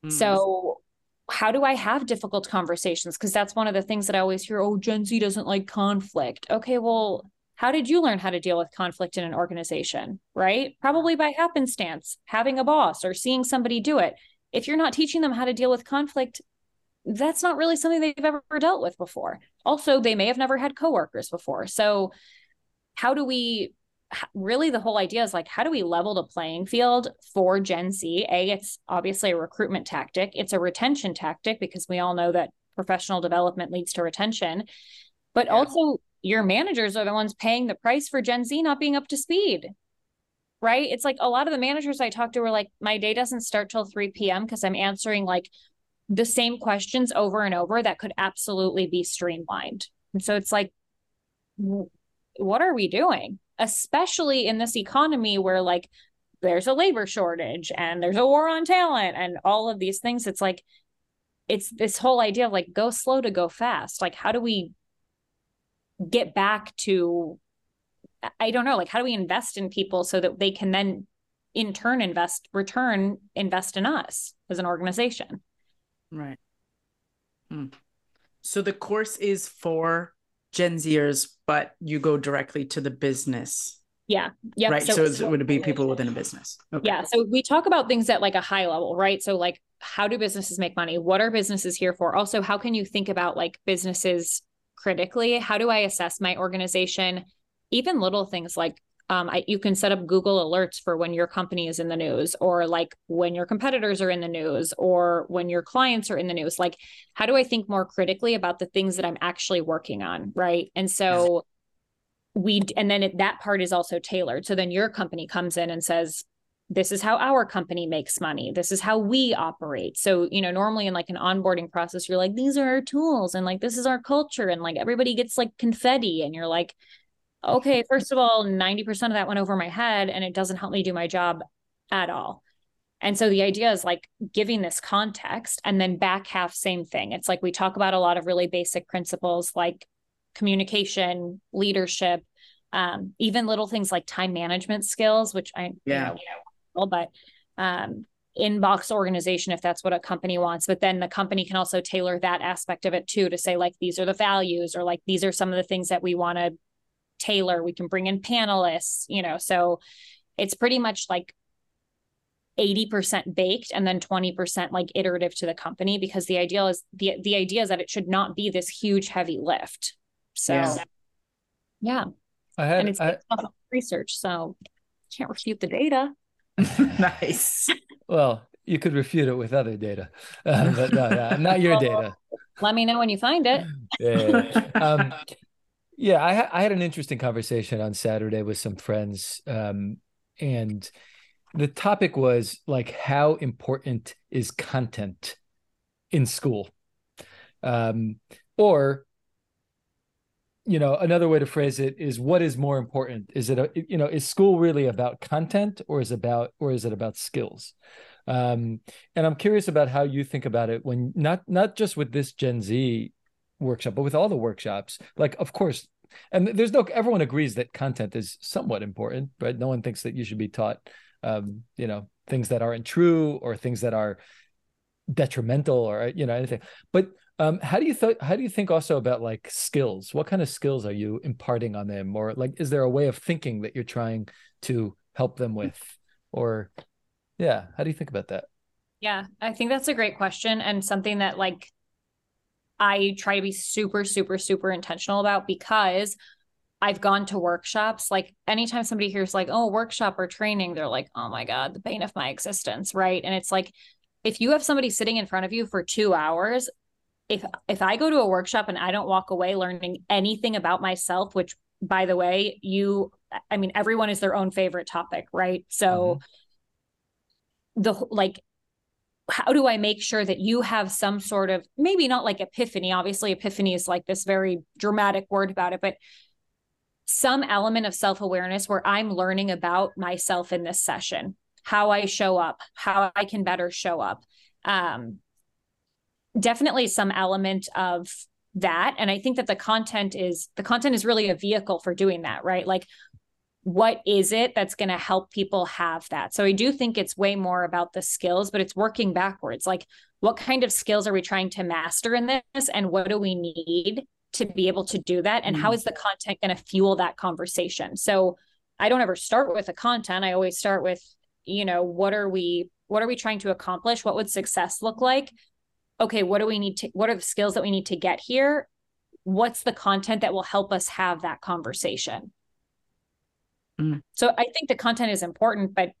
Mm. So, how do I have difficult conversations? Because that's one of the things that I always hear oh, Gen Z doesn't like conflict. Okay, well, how did you learn how to deal with conflict in an organization? Right? Probably by happenstance, having a boss or seeing somebody do it. If you're not teaching them how to deal with conflict, that's not really something they've ever dealt with before. Also, they may have never had coworkers before. So, how do we really the whole idea is like how do we level the playing field for gen z a it's obviously a recruitment tactic it's a retention tactic because we all know that professional development leads to retention but yeah. also your managers are the ones paying the price for gen z not being up to speed right it's like a lot of the managers i talked to were like my day doesn't start till 3 p.m because i'm answering like the same questions over and over that could absolutely be streamlined. And so it's like what are we doing? Especially in this economy where like there's a labor shortage and there's a war on talent and all of these things. It's like it's this whole idea of like go slow to go fast. Like how do we get back to i don't know like how do we invest in people so that they can then in turn invest return invest in us as an organization right hmm. so the course is for Gen Zers, but you go directly to the business. Yeah. Yeah. Right. So, so would it be people within a business? Okay. Yeah. So we talk about things at like a high level, right? So like how do businesses make money? What are businesses here for? Also, how can you think about like businesses critically? How do I assess my organization? Even little things like um, I, you can set up Google alerts for when your company is in the news, or like when your competitors are in the news, or when your clients are in the news. Like, how do I think more critically about the things that I'm actually working on? Right. And so we, and then it, that part is also tailored. So then your company comes in and says, this is how our company makes money. This is how we operate. So, you know, normally in like an onboarding process, you're like, these are our tools and like this is our culture. And like everybody gets like confetti. And you're like, okay, first of all, 90% of that went over my head and it doesn't help me do my job at all. And so the idea is like giving this context and then back half, same thing. It's like we talk about a lot of really basic principles like communication, leadership, um, even little things like time management skills, which I, yeah, you know, but um, inbox organization if that's what a company wants but then the company can also tailor that aspect of it too to say like these are the values or like these are some of the things that we want to tailor we can bring in panelists you know so it's pretty much like 80% baked and then 20% like iterative to the company because the ideal is the the idea is that it should not be this huge heavy lift. So yeah, yeah. I had and it's I, research so can't refute the data. Nice. Well you could refute it with other data uh, but no, no, not your data. let me know when you find it. Yeah. Um, yeah, I, ha- I had an interesting conversation on Saturday with some friends, um, and the topic was like how important is content in school, um, or you know another way to phrase it is what is more important? Is it a, you know is school really about content or is about or is it about skills? Um and i'm curious about how you think about it when not not just with this gen z workshop but with all the workshops like of course and there's no everyone agrees that content is somewhat important right no one thinks that you should be taught um you know things that aren't true or things that are detrimental or you know anything but um, how do you think? How do you think also about like skills? What kind of skills are you imparting on them, or like, is there a way of thinking that you're trying to help them with, or yeah, how do you think about that? Yeah, I think that's a great question and something that like I try to be super, super, super intentional about because I've gone to workshops. Like anytime somebody hears like, oh, workshop or training, they're like, oh my God, the bane of my existence. Right. And it's like, if you have somebody sitting in front of you for two hours if if I go to a workshop and I don't walk away learning anything about myself, which by the way, you I mean everyone is their own favorite topic, right? So mm-hmm. the like how do I make sure that you have some sort of maybe not like epiphany, obviously epiphany is like this very dramatic word about it, but some element of self-awareness where I'm learning about myself in this session, how I show up, how I can better show up. Um, definitely some element of that and i think that the content is the content is really a vehicle for doing that right like what is it that's going to help people have that? So i do think it's way more about the skills but it's working backwards. Like what kind of skills are we trying to master in this and what do we need to be able to do that and how mm. is the content going to fuel that conversation? So i don't ever start with the content. I always start with you know what are we what are we trying to accomplish? What would success look like? Okay, what do we need to, what are the skills that we need to get here? What's the content that will help us have that conversation? Mm. So I think the content is important, but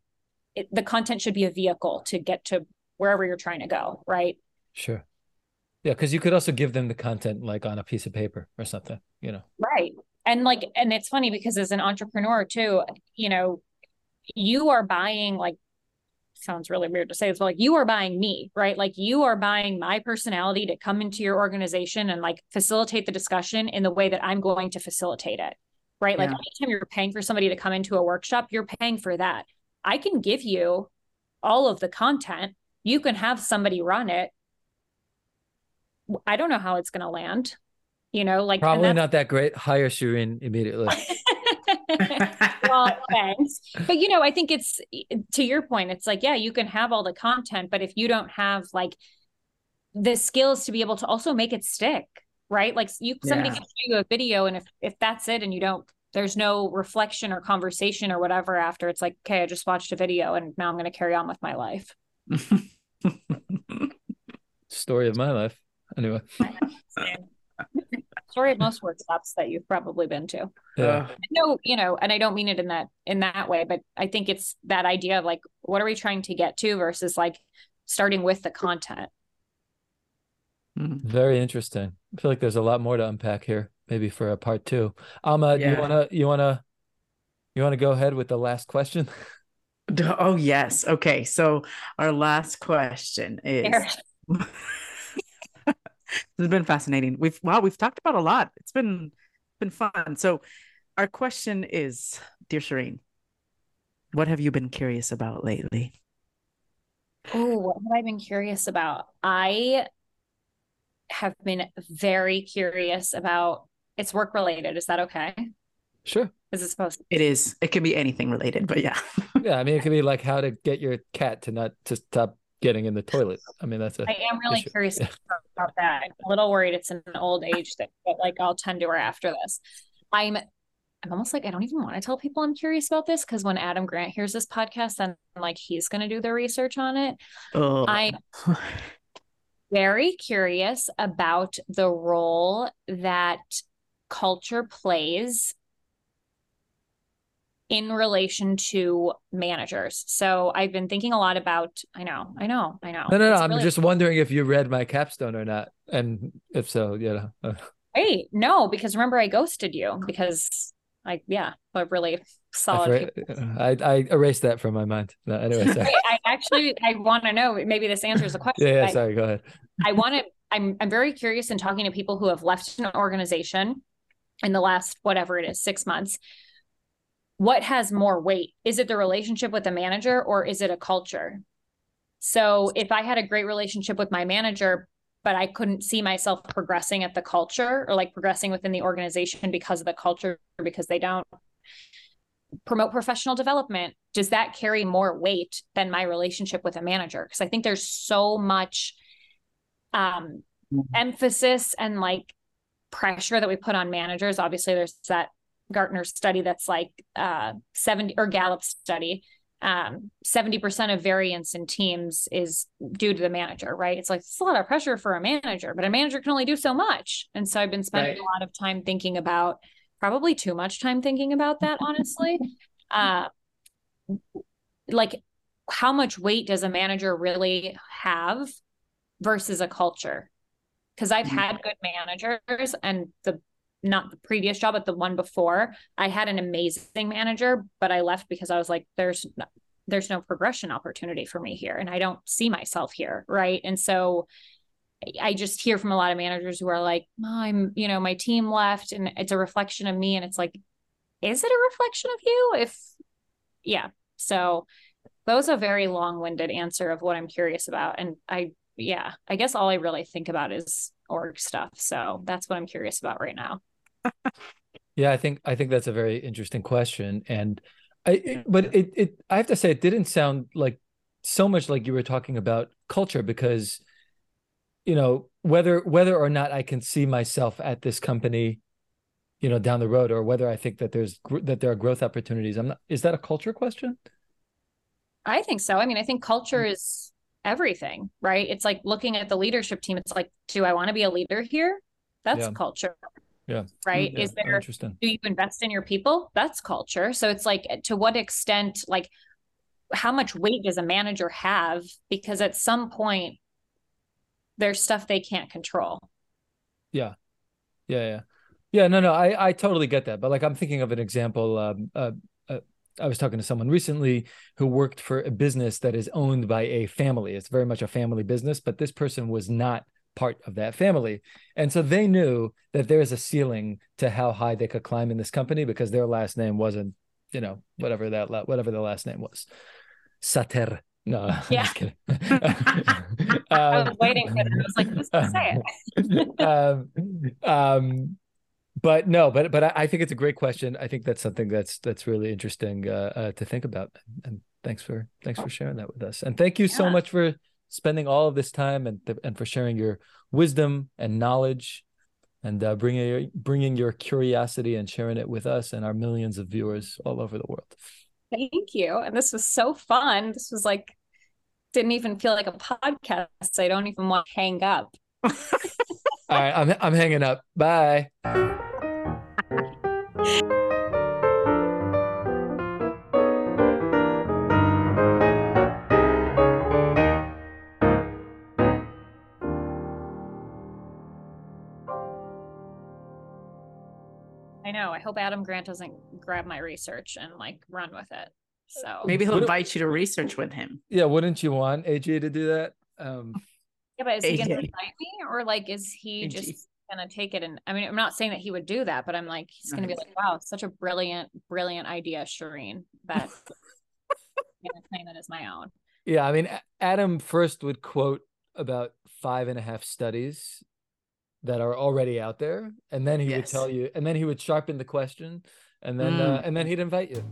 it, the content should be a vehicle to get to wherever you're trying to go, right? Sure. Yeah, because you could also give them the content like on a piece of paper or something, you know. Right. And like, and it's funny because as an entrepreneur too, you know, you are buying like sounds really weird to say this, but like you are buying me, right? Like you are buying my personality to come into your organization and like facilitate the discussion in the way that I'm going to facilitate it. Right. Yeah. Like anytime you're paying for somebody to come into a workshop, you're paying for that. I can give you all of the content. You can have somebody run it. I don't know how it's going to land. You know, like probably not that great. Hire Shereen immediately. well, thanks. But you know, I think it's to your point, it's like, yeah, you can have all the content, but if you don't have like the skills to be able to also make it stick, right? Like you somebody yeah. can show you a video and if if that's it and you don't there's no reflection or conversation or whatever after it's like, okay, I just watched a video and now I'm gonna carry on with my life. Story of my life. Anyway story of most workshops that you've probably been to. Yeah. Uh. No, you know, and I don't mean it in that in that way, but I think it's that idea of like, what are we trying to get to versus like starting with the content. Mm-hmm. Very interesting. I feel like there's a lot more to unpack here, maybe for a part two. Alma, yeah. you wanna you wanna you wanna go ahead with the last question? Oh yes. Okay. So our last question is this has been fascinating. We've wow, we've talked about a lot. It's been been fun. So our question is, dear Shereen, what have you been curious about lately? Oh, what have I been curious about? I have been very curious about it's work related. Is that okay? Sure. Is it supposed to? It is. It can be anything related, but yeah. yeah, I mean it could be like how to get your cat to not to stop getting in the toilet. I mean, that's a. I am really issue. curious yeah. about that. I'm a little worried it's an old age thing, but like I'll tend to her after this. I'm. I'm almost like I don't even want to tell people I'm curious about this because when Adam Grant hears this podcast, then like he's going to do the research on it. Oh. I'm very curious about the role that culture plays in relation to managers. So I've been thinking a lot about. I know, I know, I know. No, no, no. I'm just wondering if you read my capstone or not, and if so, yeah. Hey, no, because remember I ghosted you because I yeah, but really solid. Uh, I, I, erased that from my mind. No, anyway, sorry. I actually I want to know. Maybe this answers the question. Yeah, yeah sorry. Go ahead. I want to. I'm I'm very curious in talking to people who have left an organization in the last whatever it is, six months. What has more weight? Is it the relationship with the manager or is it a culture? So if I had a great relationship with my manager, but I couldn't see myself progressing at the culture or like progressing within the organization because of the culture, because they don't promote professional development, does that carry more weight than my relationship with a manager? Because I think there's so much um, mm-hmm. emphasis and like pressure that we put on managers. Obviously, there's that Gartner study that's like uh, 70 or Gallup study. Um, 70% of variance in teams is due to the manager, right? It's like it's a lot of pressure for a manager, but a manager can only do so much. And so I've been spending right. a lot of time thinking about probably too much time thinking about that, honestly. Uh, like, how much weight does a manager really have versus a culture? Because I've mm-hmm. had good managers, and the not the previous job, but the one before, I had an amazing manager, but I left because I was like, there's no, there's no progression opportunity for me here, and I don't see myself here, right? And so I just hear from a lot of managers who are like, oh, I'm, you know, my team left and it's a reflection of me. And it's like, is it a reflection of you? If, yeah. So that was a very long winded answer of what I'm curious about. And I, yeah, I guess all I really think about is org stuff. So that's what I'm curious about right now. Yeah, I think, I think that's a very interesting question. And I, it, mm-hmm. but it, it, I have to say, it didn't sound like so much like you were talking about culture because you know whether whether or not i can see myself at this company you know down the road or whether i think that there's that there are growth opportunities i'm not is that a culture question? I think so. I mean i think culture mm. is everything right? It's like looking at the leadership team it's like do i want to be a leader here? That's yeah. culture yeah right yeah. is there interesting do you invest in your people that's culture so it's like to what extent like how much weight does a manager have because at some point there's stuff they can't control. Yeah. Yeah. Yeah. Yeah. No, no, I, I totally get that. But like, I'm thinking of an example. Um, uh, uh, I was talking to someone recently who worked for a business that is owned by a family. It's very much a family business, but this person was not part of that family. And so they knew that there is a ceiling to how high they could climb in this company because their last name wasn't, you know, whatever that whatever the last name was. Sater no, yeah. I was um, waiting for it. I was like, who's gonna say it? um, um, but no, but but I, I, think it's a great question. I think that's something that's that's really interesting uh, uh, to think about. And thanks for thanks for sharing that with us. And thank you yeah. so much for spending all of this time and and for sharing your wisdom and knowledge and uh, bringing your, bringing your curiosity and sharing it with us and our millions of viewers all over the world. Thank you. And this was so fun. This was like, didn't even feel like a podcast. I don't even want to hang up. All right. I'm, I'm hanging up. Bye. Hope Adam Grant doesn't grab my research and like run with it. So maybe he'll invite you to research with him. Yeah, wouldn't you want AJ to do that? Um Yeah, but is AJ. he gonna invite me or like is he AJ. just gonna take it and I mean I'm not saying that he would do that, but I'm like he's gonna be like, Wow, such a brilliant, brilliant idea, Shereen, that I'm gonna claim it as my own. Yeah, I mean Adam first would quote about five and a half studies that are already out there and then he yes. would tell you and then he would sharpen the question and then uh, mm. uh, and then he'd invite you